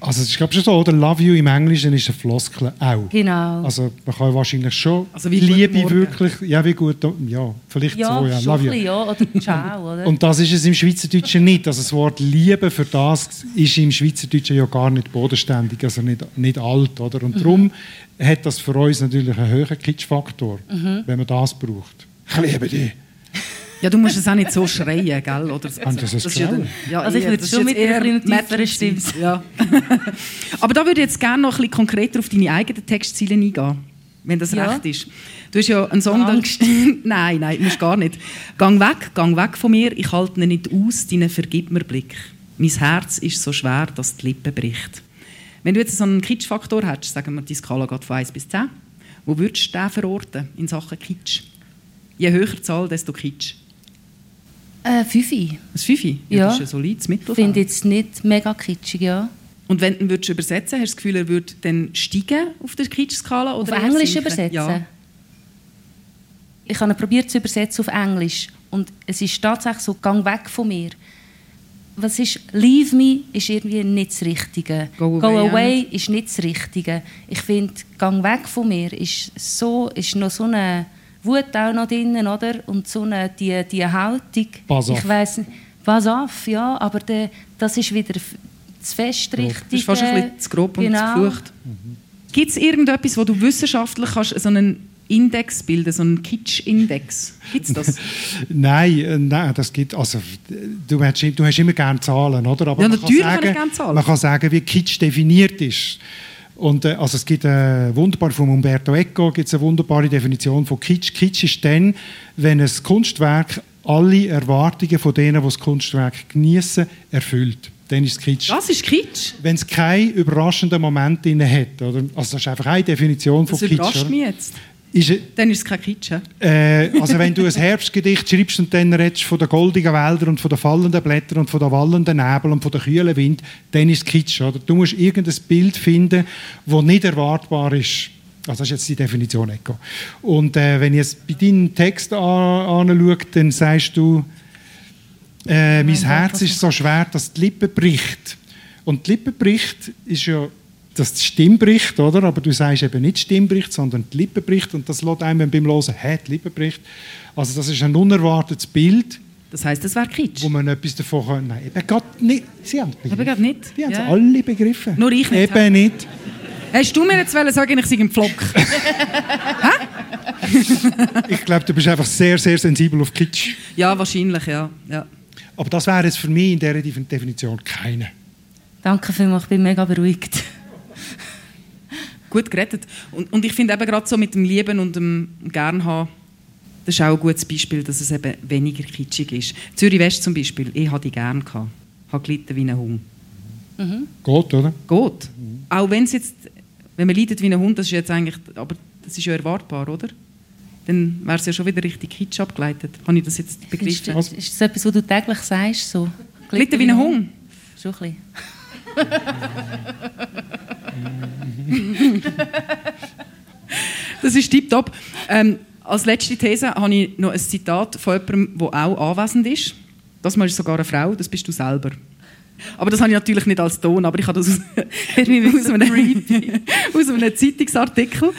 E: Also es ist glaube schon so, oder? Love you im Englischen ist eine Floskel auch.
F: Genau.
E: Also man kann wahrscheinlich schon
D: Also
E: Liebe wirklich, ja wie gut, ja, vielleicht
F: Ja,
E: so, ja, love
F: ein
E: you.
F: bisschen, ja. Oder «ciao», oder?
E: Und das ist es im Schweizerdeutschen nicht. Also das Wort Liebe für das ist im Schweizerdeutschen ja gar nicht bodenständig, also nicht, nicht alt, oder? Und darum hat das für uns natürlich einen höheren Kitschfaktor, wenn man das braucht. Ich liebe dich.
D: Ja, du musst es auch nicht so schreien, gell? Oder so.
E: Haben Sie das
D: ja,
E: geschrien?
D: ja,
F: Also ich würde
D: das
F: schon
D: ist
F: mit einer tieferen Stimme.
D: Ja. Aber da würde ich jetzt gerne noch ein bisschen konkreter auf deine eigenen Textziele eingehen, wenn das
F: Ja.
D: recht ist. Du hast ja einen Song...
F: Angst.
D: nein, nein, musst gar nicht. Gang weg, gang weg von mir, ich halte ihn nicht aus, deinen vergib mir Blick. Mein Herz ist so schwer, dass die Lippe bricht. Wenn du jetzt so einen Kitschfaktor hättest, sagen wir, die Skala geht von 1 bis 10, wo würdest du den verorten in Sachen Kitsch? Je höher die Zahl, desto Kitsch.
F: Äh, Fünfi.
D: Ein Fünfi?
F: Ja.
D: Das ist ein solides Mittelfeld.
F: Finde jetzt nicht mega kitschig, ja.
D: Und wenn du würdest übersetzen hast du das Gefühl, er würde dann steigen auf der Kitsch-Skala?
F: Auf Englisch
D: sinken?
F: übersetzen?
D: Ja.
F: Ich habe probiert zu übersetzen auf Englisch. Und es ist tatsächlich so, gang weg von mir. Was ist «Leave me» ist irgendwie nicht das Richtige.
D: Go away auch
F: away ist nicht das Richtige. Ich finde, «Gang weg von mir» ist, so, ist noch so eine Wut auch noch drin, oder? Und so eine, die, die Haltung.
E: Pass auf.
F: Ich weiss nicht, pass auf, ja, aber de, das ist wieder zu fest richtig.
D: Das ist fast ein bisschen zu grob und
F: genau.
D: zu geflucht. Gibt es irgendetwas, wo du wissenschaftlich kannst, so einen Index bilden, so einen Kitsch-Index? Gibt es das?
E: Nein, äh, nein, das gibt, also, du, hast, du hast immer gerne Zahlen, oder? Aber
D: Ja,
E: man
D: natürlich
E: kann
D: habe
E: sagen,
D: ich gerne Zahlen.
E: Man kann sagen, wie Kitsch definiert ist. Und, äh, also es gibt eine wunderbar, von Umberto Eco gibt es eine wunderbare Definition von Kitsch. Kitsch ist dann, wenn ein Kunstwerk alle Erwartungen von denen, die das Kunstwerk genießen, erfüllt. Dann ist es Kitsch.
D: Das ist Kitsch.
E: Wenn es keinen überraschenden Moment drin hat. Oder? Also das ist einfach eine Definition von
D: Das
E: Kitsch.
D: überrascht
E: oder?
D: mich jetzt.
E: Ist,
D: Dann ist es kein Kitsch. hä?
E: äh, also wenn du ein Herbstgedicht schreibst und dann redest von den goldigen Wäldern und von den fallenden Blättern und von den wallenden Nebel und von den kühlen Wind, dann ist es Kitsch. Oder? Du musst irgendein Bild finden, das nicht erwartbar ist. Also das ist jetzt die Definition Eco. Und äh, wenn ich jetzt bei deinem Text an- anschaue, dann sagst du, äh, mein Herz ist so schwer, dass die Lippe bricht. Und die Lippe bricht ist ja dass die Stimme bricht, oder? Aber du sagst eben nicht die Stimme bricht, sondern die Lippe bricht. Und das lässt einem beim Hören, hä, die Lippe bricht. Also das ist ein unerwartetes Bild,
D: Das heisst, das wäre Kitsch.
E: wo man etwas davon kann. Nein, eben gerade nicht. Sie haben es
D: Aber
E: begriffen.
D: gerade nicht.
E: Die haben es
D: Ja.
E: alle begriffen.
D: Nur ich nicht?
E: Eben nicht.
D: Hast du mir jetzt wollen sagen, ich sei ein Pflock?
E: Ich glaube, du bist einfach sehr, sehr sensibel auf Kitsch.
D: ja, wahrscheinlich, ja. ja.
E: Aber das wäre jetzt für mich in dieser Definition keine.
F: Danke vielmals, ich bin mega beruhigt.
D: Gut gerettet. Und, und ich finde eben gerade so mit dem Lieben und dem Gern haben, das ist auch ein gutes Beispiel, dass es eben weniger kitschig ist. Zürich West zum Beispiel, ich hatte die gern gehabt. habe gelitten wie ein Hund.
E: Geht, oder?
D: Geht. Auch wenn es jetzt, wenn man leidet wie ein Hund, das ist jetzt eigentlich, aber das ist ja erwartbar, oder? Dann wäre es ja schon wieder richtig kitsch abgeleitet. Habe ich das jetzt
F: Ist,
D: begriffen?
F: das- ist das etwas, was du täglich sagst? So?
D: Gelitten wie ein Hund?
F: Schon ein bisschen.
D: Das ist tipptopp. Ähm, als letzte These habe ich noch ein Zitat von jemandem, der auch anwesend ist. Das mal ist sogar eine Frau, das bist du selber. Aber das habe ich natürlich nicht als Ton, aber ich habe das aus, aus, einem, aus einem Zeitungsartikel.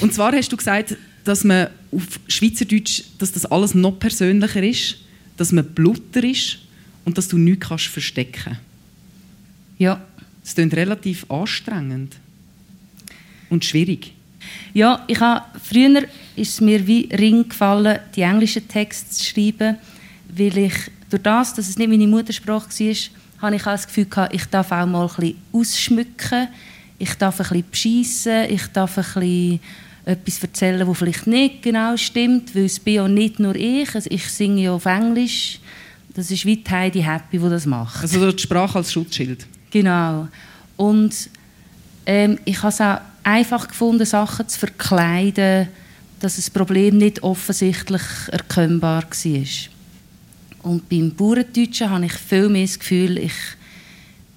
D: Und zwar hast du gesagt, dass man auf Schweizerdeutsch, dass das alles noch persönlicher ist, dass man blutter ist und dass du nichts kannst verstecken.
F: Ja.
D: Das klingt relativ anstrengend und schwierig.
F: Ja, ich habe, früher ist es mir wie Ring gefallen, die englischen Texte zu schreiben, weil ich, durch das, dass es nicht meine Muttersprache war, habe ich auch das Gefühl gehabt, ich darf auch mal ein bisschen ausschmücken, ich darf ein bisschen beschissen, ich darf ein bisschen etwas erzählen, was vielleicht nicht genau stimmt, weil es bin ja nicht nur ich, also ich singe ja auf Englisch, das ist wie die Heidi Happy, die das macht.
D: Also die Sprache als Schutzschild.
F: Genau. Und ähm, ich habe es auch einfach gefunden, Sachen zu verkleiden, dass das Problem nicht offensichtlich erkennbar war. Und beim Bauerndeutschen habe ich viel mehr das Gefühl, ich,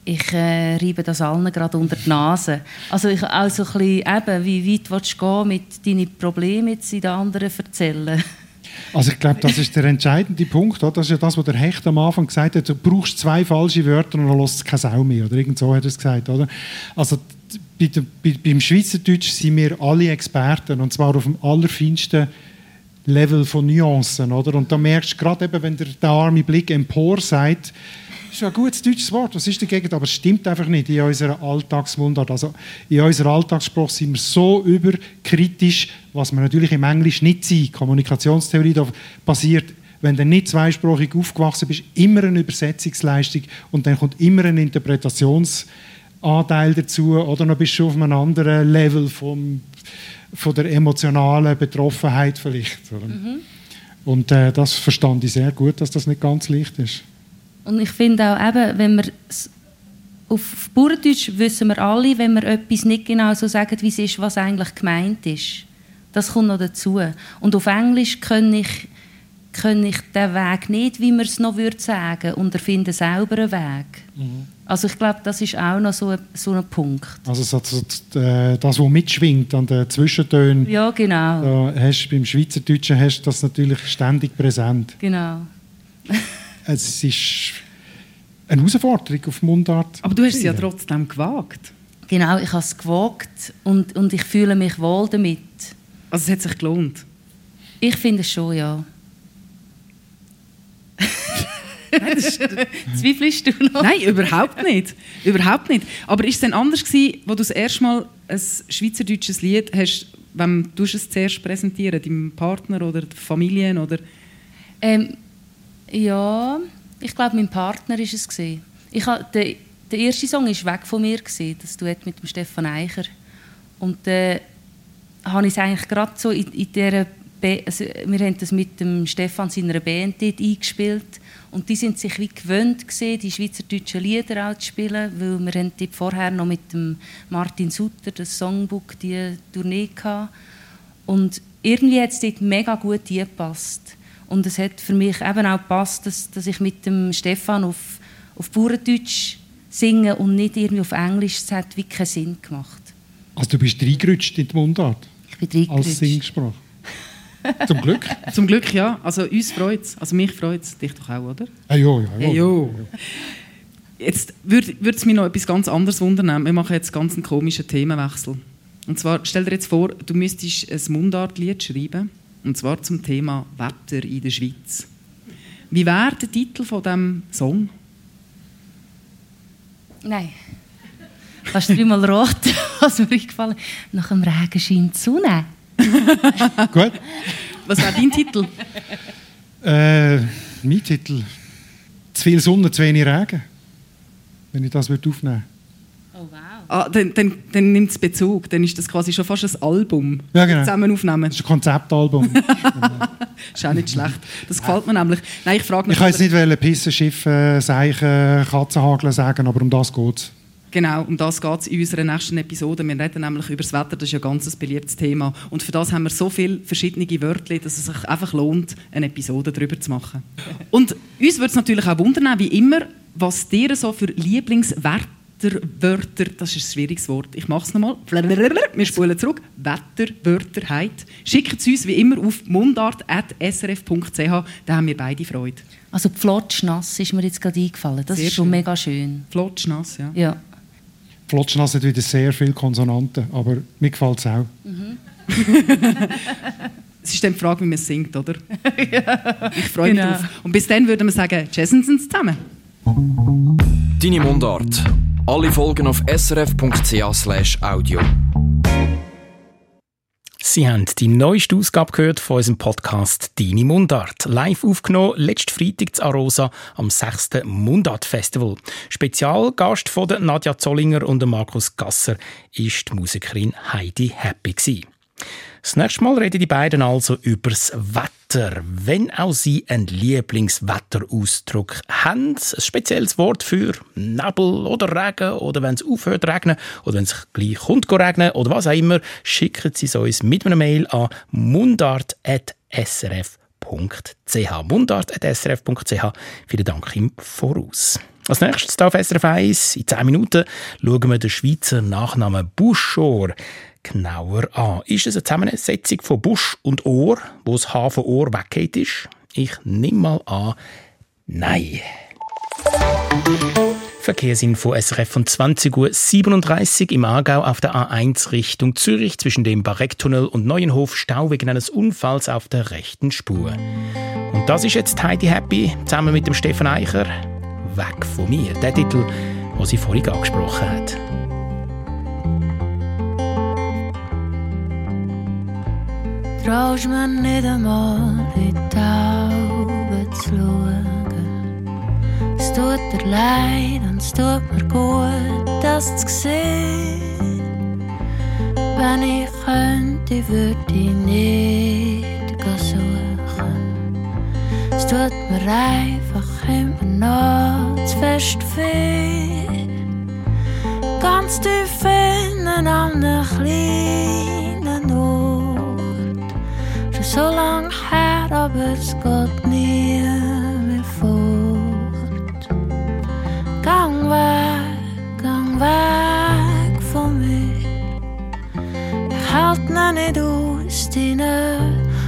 F: ich äh, reibe das allen gerade unter die Nase. Also ich auch so ein bisschen, eben, wie weit willst du gehen mit deinen Problemen jetzt in den anderen erzählen?
E: Also ich glaube, das ist der entscheidende Punkt. Oder? Das ist ja das, was der Hecht am Anfang gesagt hat. Du brauchst zwei falsche Wörter und dann lässt es keine Sau mehr. Oder irgend so hat er es gesagt. Oder? Also bei bei, beim Schweizerdeutsch sind wir alle Experten und zwar auf dem allerfeinsten Level von Nuancen. Oder? Und da merkst du gerade eben, wenn der, der arme Blick empor sagt, ist ein gutes deutsches Wort, was ist dagegen? Aber es stimmt einfach nicht in unserer Alltagsmundart. Also in unserer Alltagssprache sind wir so überkritisch, was wir natürlich im Englisch nicht sind. Kommunikationstheorie da passiert, wenn du nicht zweisprachig aufgewachsen bist, immer eine Übersetzungsleistung und dann kommt immer ein Interpretationsanteil dazu oder dann bist du auf einem anderen Level vom, von der emotionalen Betroffenheit vielleicht. Mhm. Und äh, das verstand ich sehr gut, dass das nicht ganz leicht ist.
F: Und ich finde auch eben, wenn wir auf Bauerndeutsch wissen wir alle, wenn wir etwas nicht genau so sagen, wie es ist, was eigentlich gemeint ist. Das kommt noch dazu. Und auf Englisch kann ich, kann ich den Weg nicht, wie man es noch würde sagen, und erfinde selber einen Weg. Mhm. Also ich glaube, das ist auch noch so ein, so ein Punkt.
E: Also das, das, was mitschwingt an den Zwischentönen.
F: Ja, genau.
E: Da hast, beim Schweizerdeutschen hast du das natürlich ständig präsent.
F: Genau
E: es ist eine Herausforderung auf Mundart.
D: Aber du hast es ja trotzdem gewagt.
F: Genau, ich habe es gewagt und, und ich fühle mich wohl damit.
D: Also es hat sich gelohnt?
F: Ich finde es schon, ja. Nein, Zweifelst du noch?
D: Nein, überhaupt nicht. überhaupt nicht. Aber ist es denn anders gewesen, wo du das erste Mal ein schweizerdeutsches Lied hast, wenn du es zuerst präsentieren, deinem Partner oder der Familie oder?
F: Ähm, ja, ich glaube, mein Partner war es. Ich der, der erste Song war «Weg von mir», das Duett mit dem Stefan Eicher. Und dann äh, habe ich es eigentlich gerade so in, in dieser... also wir haben das mit dem Stefan seiner Band dort eingespielt. Und die sind sich wie gewöhnt gewesen, die schweizerdeutschen Lieder auch zu spielen, weil wir dort vorher noch mit dem Martin Sutter das Songbook, die Tournee gehabt. Und irgendwie hat es dort mega gut gepasst. Und es hat für mich eben auch gepasst, dass, dass ich mit dem Stefan auf, auf Bauerndeutsch singe und nicht irgendwie auf Englisch. Das hat wirklich keinen Sinn gemacht.
E: Also du bist reingerutscht in die Mundart?
F: Ich bin reingerutscht.
E: Als Singsprache? Zum Glück.
D: Zum Glück, ja. Also uns freut es. Also mich freut es. Dich doch auch, oder?
E: Ah, ja, ja,
D: ja. jo. Jetzt würde es mich noch etwas ganz anderes wundern. Wir machen jetzt ganz einen komischen Themenwechsel. Und zwar, stell dir jetzt vor, du müsstest ein Mundartlied schreiben und zwar zum Thema Wetter in der Schweiz. Wie wäre der Titel von diesem Song?
F: Nein. Kannst du mal raten, was mir eingefallen Nach dem Regen scheint die Sonne.
E: Gut.
D: Was wäre dein Titel?
E: Äh, mein Titel? Zu viel Sonne, zu wenig Regen. Wenn ich das aufnehmen würde.
D: Oh wow. Ah, dann, dann, dann nimmt es Bezug. Dann ist das quasi schon fast ein Album.
E: Ja, genau.
D: Zusammen aufnehmen.
E: Das ist ein Konzeptalbum.
D: ist auch nicht schlecht. Das gefällt mir nämlich. Nein, ich frage
E: Ich kann jetzt nicht Pissen, Schiffen, Seichen, Katzenhageln sagen, aber um das geht es.
D: Genau, um das geht es in unserer nächsten Episode. Wir reden nämlich über das Wetter, das ist ja ein ganz beliebtes Thema. Und für das haben wir so viele verschiedene Wörter, dass es sich einfach lohnt, eine Episode darüber zu machen. Und uns würde es natürlich auch wundern, wie immer, was dir so für Lieblingswerte Wetterwörter, das ist ein schwieriges Wort. Ich mache es nochmal. Wir spulen zurück. Wetterwörterheit. Schickt es uns wie immer auf mundart.srf.ch. Da haben wir beide Freude.
F: Also Flotschnass ist mir jetzt gerade eingefallen. Das sehr ist schon schön. mega schön.
D: Flotschnass, ja.
F: ja.
E: Flotschnass hat wieder sehr viele Konsonanten, aber mir gefällt es auch. Mhm.
D: es ist dann die Frage, wie man es singt, oder? ja. Ich freue mich genau. drauf. Und bis dann würden wir sagen, Jessensons zusammen.
G: Deine Mundart. Alle Folgen auf srf.ch audio.
C: Sie haben die neueste Ausgabe gehört von unserem Podcast «Deine Mundart». Live aufgenommen, letzten Freitag zu Arosa am 6. Mundart-Festival. Spezialgast von Nadja Zollinger und Markus Gasser ist die Musikerin Heidi Happy. Gewesen. Das nächste Mal reden die beiden also über das Wetter. Wenn auch sie einen Lieblingswetterausdruck haben, ein spezielles Wort für Nebel oder Regen oder wenn es aufhört zu regnen oder wenn es gleich kommt regnen oder was auch immer, schicken sie es uns mit einer Mail an mundart.srf.ch mundart.srf.ch Vielen Dank im Voraus. Als nächstes auf SRF 1, in 10 Minuten, schauen wir den Schweizer Nachnamen Buschor genauer an. Ist es eine Zusammensetzung von Busch und Ohr, wo das Haar von Ohr weggeht ist? Ich nehme mal an, nein. Verkehrsinfo SRF von 20.37 Uhr im Aargau auf der A1 Richtung Zürich zwischen dem Barecktunnel und Neuenhof Stau wegen eines Unfalls auf der rechten Spur. Und das ist jetzt Heidi Happy zusammen mit dem Stefan Eicher. Weg von mir. Der Titel, den sie vorhin angesprochen hat.
L: Traust mir nicht einmal in die Augen zu schauen. Es tut dir leid und es tut mir gut, das zu sehen. Wenn ich könnte, würde ich nicht suchen. Es tut mir einfach immer noch zu fest weh. Ganz tief innen an einem kleinen Ort. Schon so lang her, aber es geht nie mehr fort. Gang weg, gang weg von mir. Ich halt noch nicht aus, deine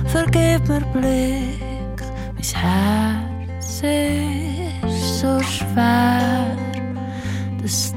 L: vergib mir Blick. Mein Herz ist so schwer, dass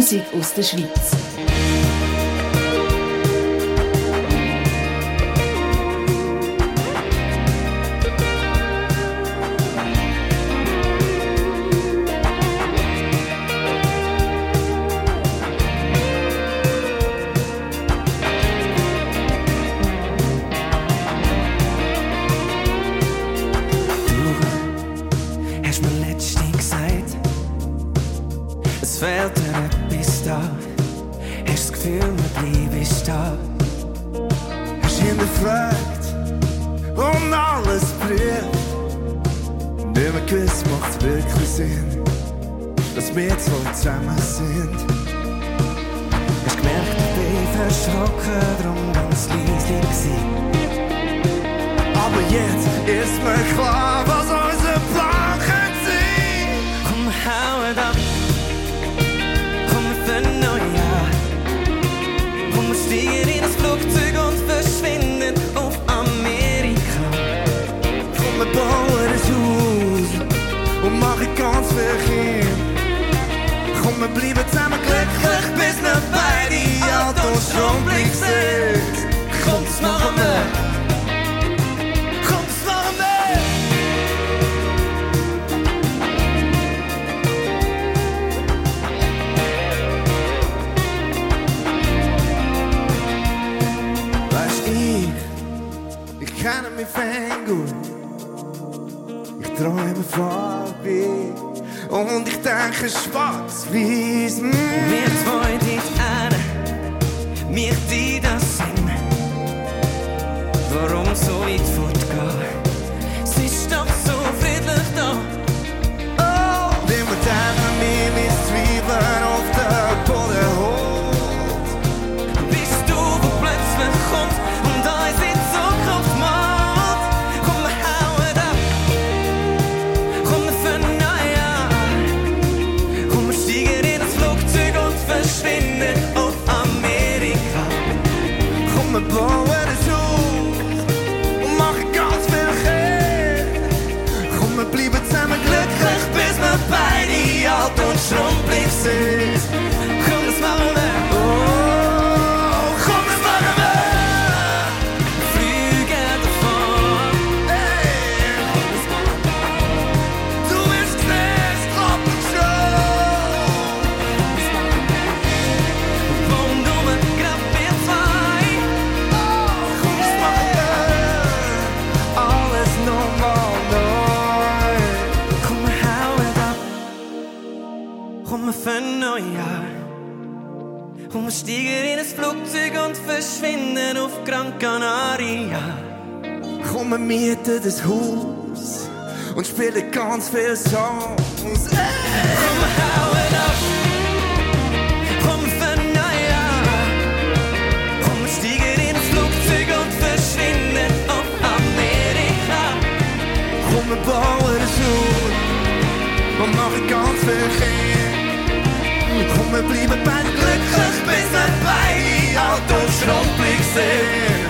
B: Musik aus der Schweiz.
M: Gut. Ich träume Farbe und ich denke schwarz-weiß. Wir zwei dort hin, wir die das alt und Mieten das Haus und spielen ganz viele Songs. Ey. Komm, hauen ab. Komm, an. Komm, in ein Flugzeug und verschwinden auf Amerika. Komm, bauen ein Haus und machen ganz viel Kind. Komm, wir bleiben beide glücklich, bis wir beide alt und schrumpelig sind.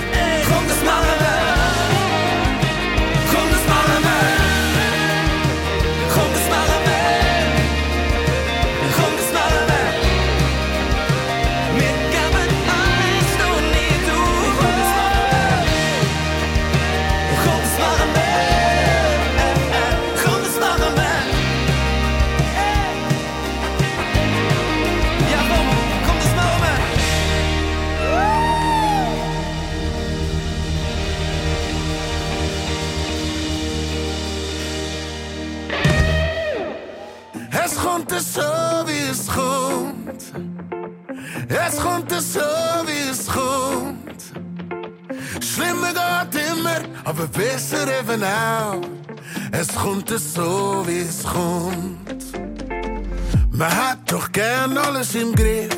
N: Aber besser eben auch. Es kommt so, wie es kommt. Man hat doch gern alles im Griff.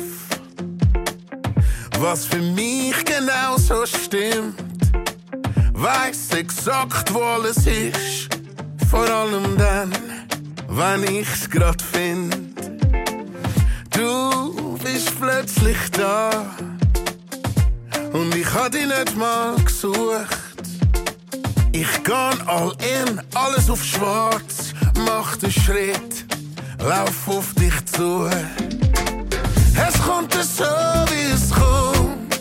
N: Was für mich genau so stimmt. Weiß exakt, wo alles ist. Vor allem dann, wenn ich's grad find. Du bist plötzlich da. Und ich hab dich nicht mal gesucht. Ich kann all in, alles auf schwarz. Mach den Schritt, lauf auf dich zu. Es kommt so, wie es kommt.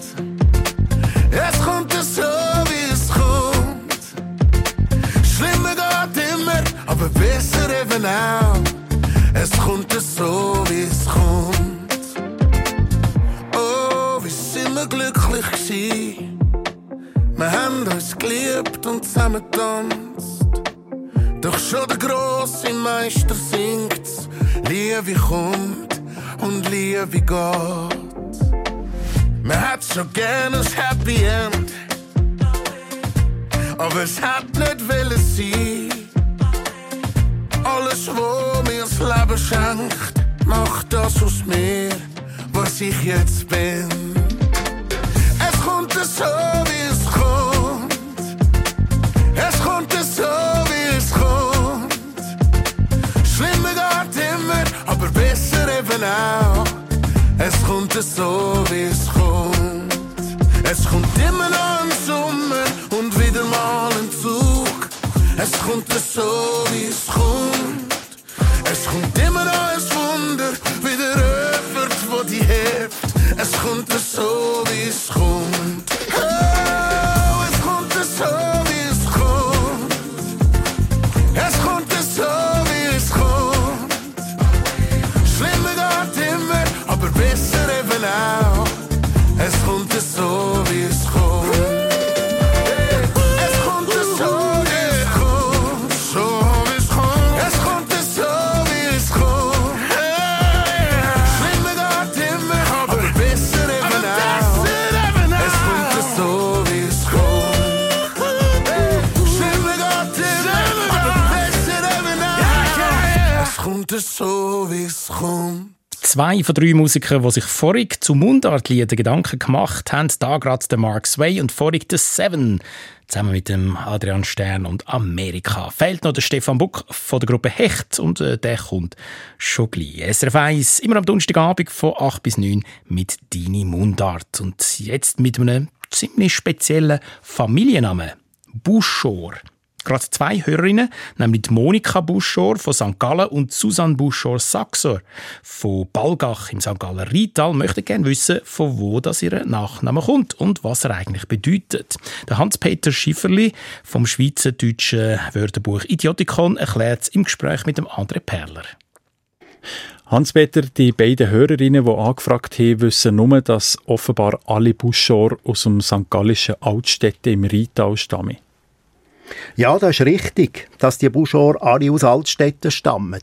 N: Es kommt so, wie es kommt. Schlimmer geht immer, aber besser eben auch. Es kommt so, wie es kommt. Oh, wie sind wir glücklich gewesen. Wir haben uns geliebt und zusammen getanzt. Doch schon der grosse Meister singt's. Liebe kommt und Liebe geht. Man hat schon gern ein Happy End. Aber es hat nicht wollen sein. Alles, was mir das Leben schenkt, macht das aus mir, was ich jetzt bin. Es kommt so, auch. Es kommt so, wie es kommt. Es kommt immer noch ein Sommer und wieder mal ein Zug. Es kommt so, wie es kommt. Es kommt immer an ein Wunder, wie der Öffert, wo die hebt. Es kommt so, wie es kommt.
C: Zwei von drei Musikern, die sich vorig zu Mundartliedern Gedanken gemacht haben, da gerade der Mark Sway und vorig der Seven, zusammen mit dem Adrian Stern und Amerika. Fehlt noch der Stefan Buck von der Gruppe Hecht und äh, der kommt schon gleich. SRF 1, immer am Donnerstagabend von 8 bis 9 mit Dini Mundart. Und jetzt mit einem ziemlich speziellen Familiennamen. Buschor. Gerade zwei Hörerinnen, nämlich Monika Buschor von St. Gallen und Susanne Buschor-Saxor von Balgach im St. Gallen Rital, möchten gerne wissen, von wo das ihr Nachname kommt und was er eigentlich bedeutet. Der Hans-Peter Schifferli vom schweizerdeutschen Wörterbuch Idiotikon erklärt es im Gespräch mit dem André Perler.
O: Hans-Peter, die beiden Hörerinnen, die angefragt haben, wissen nur, dass offenbar alle Buschor aus dem St. Gallischen Altstädte im Rheintal stammen.
P: Ja, das ist richtig, dass die Buschor alle aus Altstädten stammen.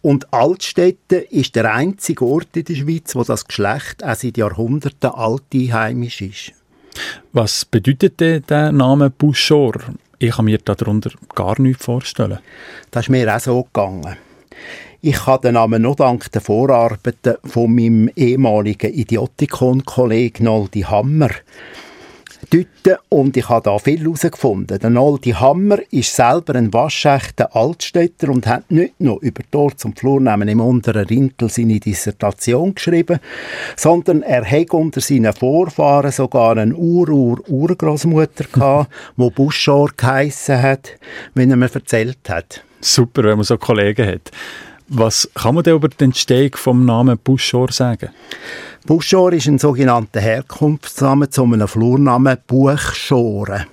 P: Und Altstädte ist der einzige Ort in der Schweiz, wo das Geschlecht auch seit Jahrhunderten alteinheimisch ist.
O: Was bedeutet denn der Name Buschor? Ich kann mir darunter gar nichts vorstellen.
P: Das ist mir auch so gegangen. Ich habe den Namen nur dank der Vorarbeiten von meinem ehemaligen Idiotikon-Kollegen Noldi Hammer dort und ich habe da viel herausgefunden. Der Noldi Hammer ist selber ein waschechter Altstädter und hat nicht nur über Tor zum Flurnamen im unteren Rintel seine Dissertation geschrieben, sondern er hat unter seinen Vorfahren sogar eine Ur-Ur-Urgroßmutter gehabt, wo Buschor geheissen hat, wenn er mir erzählt hat.
O: Super, wenn man so Kollegen hat. Was kann man denn über die Entstehung vom Namen Buschor sagen?
P: Buschor ist ein sogenannter Herkunftsname zu einem Flurnamen Buchschoren.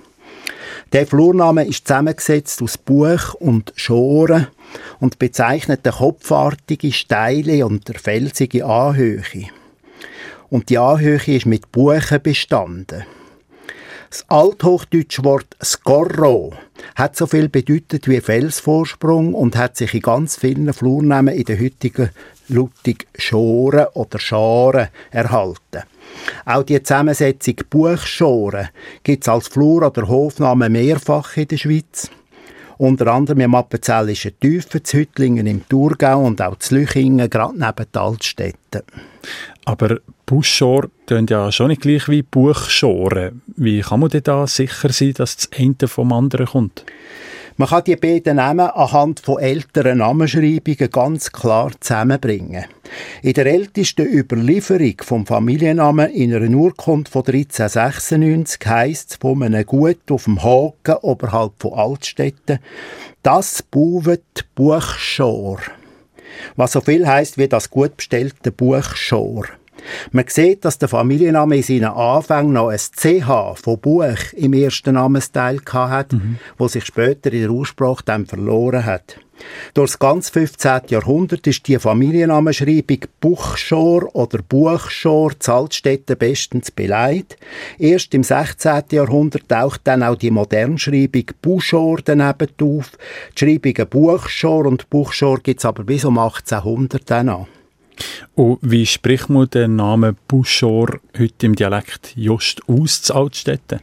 P: Der Flurname ist zusammengesetzt aus Buch und Schoren und bezeichnet den kopfartige, steile und felsige Anhöhe. Und die Anhöhe ist mit Buchen bestanden. Das althochdeutsche Wort «scorro» hat so viel bedeutet wie Felsvorsprung und hat sich in ganz vielen Flurnamen in der heutigen Lutig Schoren oder Scharen erhalten. Auch die Zusammensetzung Buchschoren gibt es als Flur- oder Hofname mehrfach in der Schweiz. Unter anderem im Appenzellischen Tiefen, zu Hüttlingen im Thurgau und auch zu Lüchingen, gerade neben den Altstädten.
O: Aber Buschor tönt ja schon nicht gleich wie Buchschoren. Wie kann man denn da sicher sein, dass das eine vom anderen kommt?
P: Man kann die beiden Namen anhand von älteren Namenschreibungen ganz klar zusammenbringen. In der ältesten Überlieferung vom Familiennamen in einer Urkunde von 1396 heisst es von einem Gut auf dem Haken oberhalb von Altstädten, das Buwet Buchschor. Was so viel heisst wie das gut bestellte Buchschor. Man sieht, dass der Familienname in seinen Anfängen noch ein CH von Buch im ersten Namensteil hatte, mhm. wo sich später in der Ursprache dann verloren hat. Durch das ganze 15. Jahrhundert ist die Familiennamenschreibung Buchschor oder Buchschor Zaltstätten bestens beleidigt. Erst im 16. Jahrhundert taucht dann auch die Modernschreibung Buschor daneben auf. Die Schreibungen Buchschor und Buchschor gibt es aber bis um 1800 dann an.
O: Und wie spricht man den Namen Buschor heute im Dialekt just aus, zu Altstädten?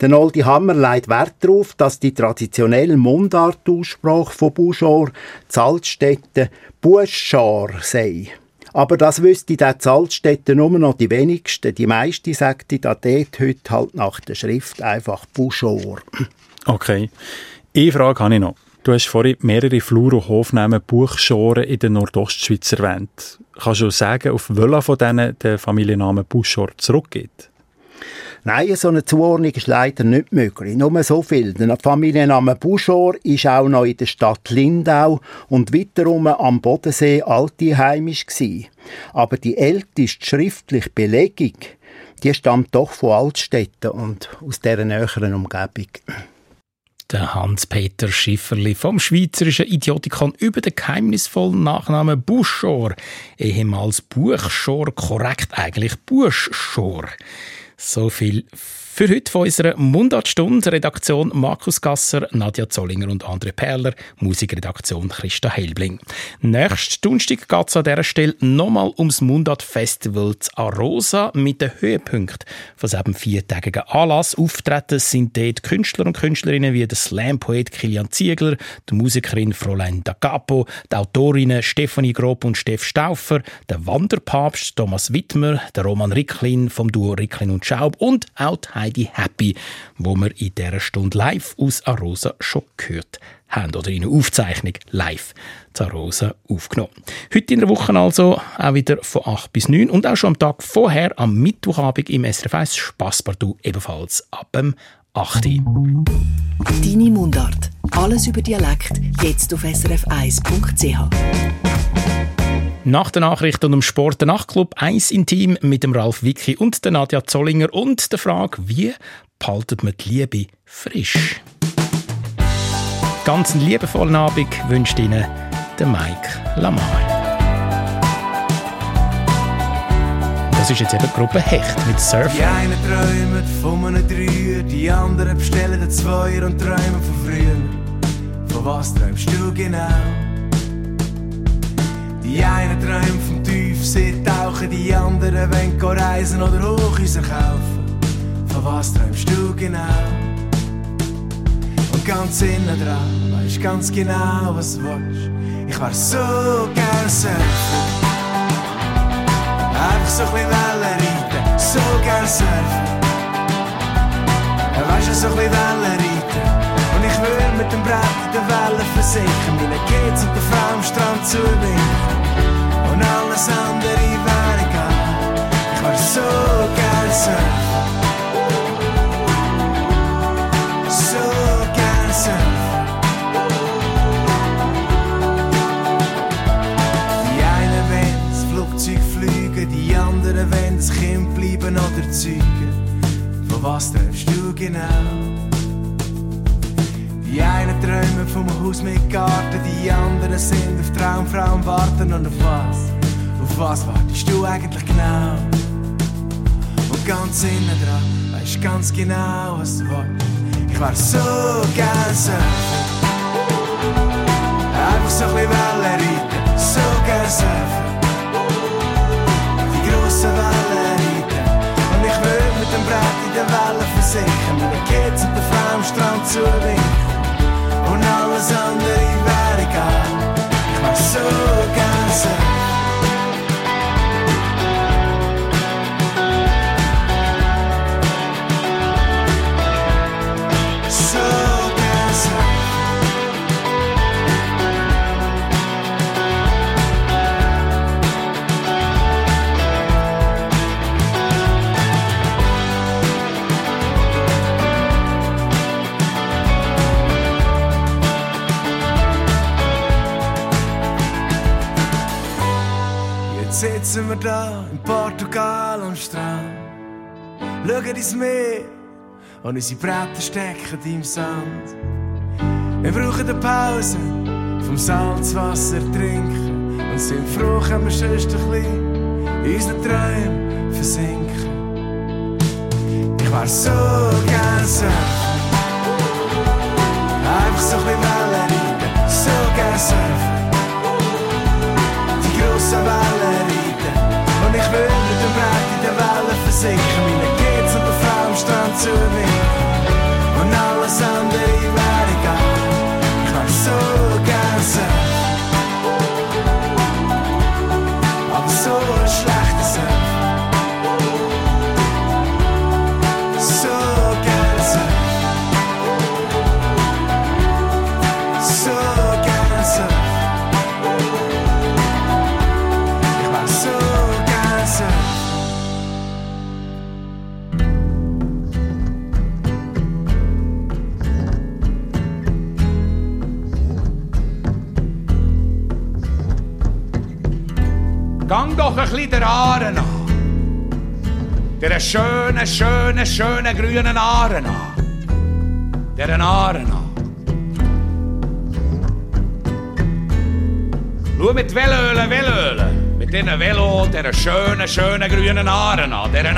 P: Der Noldi Hammer legt Wert darauf, dass die traditionelle Mundartaussprache von Buschor zu Altstädten Buschor sei. Aber das wüsste der Altstädten nur noch die wenigsten. Die meisten sagten da dort heute halt nach der Schrift einfach Buschor.
O: Okay. Eine Frage habe ich noch. Du hast vorhin mehrere Flur- und Hofnamen Buchschoren in der Nordostschweiz erwähnt. Kannst du sagen, auf welcher von denen der Familienname Buschor zurückgeht?
P: Nein, so eine Zuordnung ist leider nicht möglich. Nur so viel. Der Familienname Buschor ist auch noch in der Stadt Lindau und weiterum am Bodensee altiheimisch gsi. Aber die älteste schriftliche Belegung, die stammt doch von Altstädten und aus dieser näheren Umgebung.
C: Der Hans-Peter Schifferli vom Schweizerischen Idiotikon über den geheimnisvollen Nachnamen Buschor, ehemals Buchschor, korrekt eigentlich Buschschor. So viel für heute von unserer Mundartstunde. Redaktion Markus Gasser, Nadja Zollinger und André Perler. Musikredaktion Christa Helbling. Nächsten Donnerstag geht es an dieser Stelle nochmal ums Mundart-Festival Arosa mit dem Höhepunkt von diesem viertägigen Anlass. Auftreten sind dort Künstler und Künstlerinnen wie der Slam-Poet Kilian Ziegler, die Musikerin Fräulein Da die Autorinnen Stefanie Grob und Steff Stauffer, der Wanderpapst Thomas Wittmer, der Roman Ricklin vom Duo Ricklin und Schaub und auch die Heidi Happy, wo wir in dieser Stunde live aus Arosa schon gehört haben oder in einer Aufzeichnung live zu Arosa aufgenommen. Heute in der Woche also auch wieder von 8 bis 9 und auch schon am Tag vorher, am Mittwochabend im SRF 1 Spasspartout ebenfalls ab dem 8.
B: Deine Mundart. Alles über Dialekt jetzt auf srf1.ch.
C: Nach den Nachrichten und dem Sport der Nachtclub 1 Intim mit dem Ralf Wicki und der Nadja Zollinger und der Frage, wie behaltet man die Liebe frisch? Ganz einen liebevollen Abend wünscht Ihnen der Mike Lamar. Das ist jetzt eben die Gruppe Hecht mit Surfen.
Q: Die einen träumen von einem Dreier, die anderen bestellen einen Zweier und träumen von früher. Von was träumst du genau? Die einen träumen vom Tiefsee tauchen, die anderen wollen reisen oder Hochhäuser kaufen. Von was träumst du genau? Und ganz innen dran weisst ganz genau, was du willst. Ich wär so gern surfen. Einfach so ein bisschen Wellen reiten, so gern surfen. Weisst du, so ein bisschen Wellen reiten. Und ich will mit dem Brett in den Wellen versinken. Meine Kids und der Frau am Strand zuwinken. Und alles andere wäre egal. Ich wär so gern surfen. So gern. Die einen wollen das Flugzeug fliegen, die anderen wollen das Kind bleiben oder zeugen. Von was träumst du genau? Träumen vom Haus mit Garten, die anderen sind auf Traumfrau und warten und auf was? Auf was wartest du eigentlich genau? Und ganz innen dran weisst ganz genau, was du willst. Ich wär so gern surfen. Einfach so ein bisschen Wellen reiten, so gern surfen. Die grossen Wellen reiten. Und ich will mit dem Brett in den Wellen versinken. Mit den Kids und der Frau am Strand zuwinken. Und alles andere wäre egal. Ich wär so gern Sitzen wir da in Portugal am Strand. Schauen ins Meer und unsere Bretter stecken im Sand. Wir brauchen eine Pause vom Salzwasser trinken und sind froh, können wir sonst ein bisschen in unseren Träumen versinken. Ich wär so gern surfen. Einfach so ein bisschen am Strand
R: doch ein bisschen der Aaren an. Der grünen Aaren an. Der Aaren an. Schau mit Velölen, Velölen. Mit diesen Velo, der schönen, schönen grünen Aaren an. Der.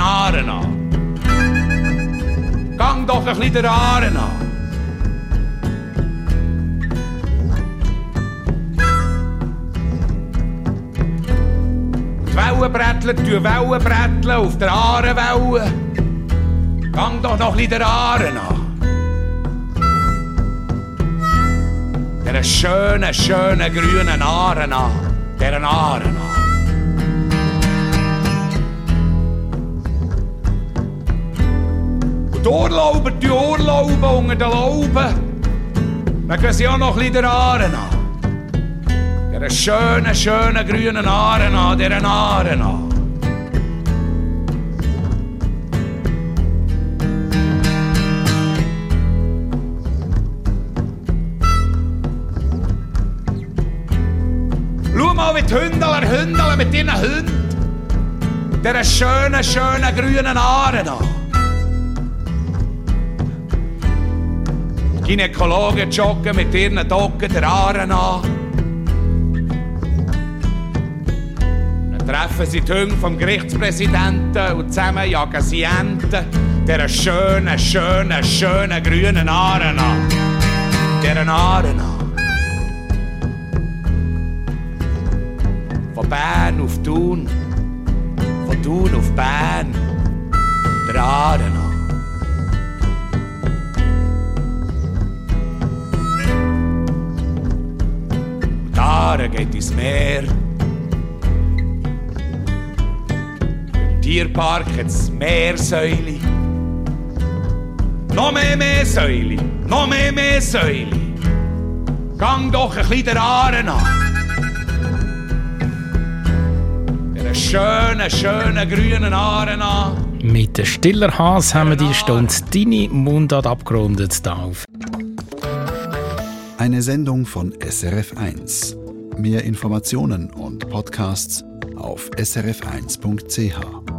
R: Gang doch ein bisschen der Aaren an. Wellenbretteln, die Wellenbretteln auf der Aarenwelle. Gang doch noch ein der Aaren an. Der schönen, schönen grünen Aaren an. Der Aaren an. Die Urlauber, die Urlauber unter den Lauben. Dann gehen sie auch noch ein der Aaren an. Der schönen, schönen grünen Aaren an, der Aaren an. Die Hündler hündeln mit ihren Hunden. Der schönen, schönen grünen Aaren an. Die Gynäkologen joggen mit ihren Docken der Aaren an. Dann treffen sie die Hunde vom Gerichtspräsidenten und zusammen jagen sie Enten. Der schönen, schönen, schönen grünen Aaren an. Der Aaren an. Bern auf Thun, von Thun auf Bern, der Aaren an. Und die geht ins Meer. Im Tierpark hat es Meersäule. Noch mehr Meersäule, noch mehr Meersäule. Gang doch ein bisschen der Aaren an. Schönen, schönen grünen Aaren an.
C: Mit der Stiller Haas haben wir die Stunde deine Mundart abgerundet auf
A: Eine Sendung von SRF1. Mehr Informationen und Podcasts auf srf1.ch.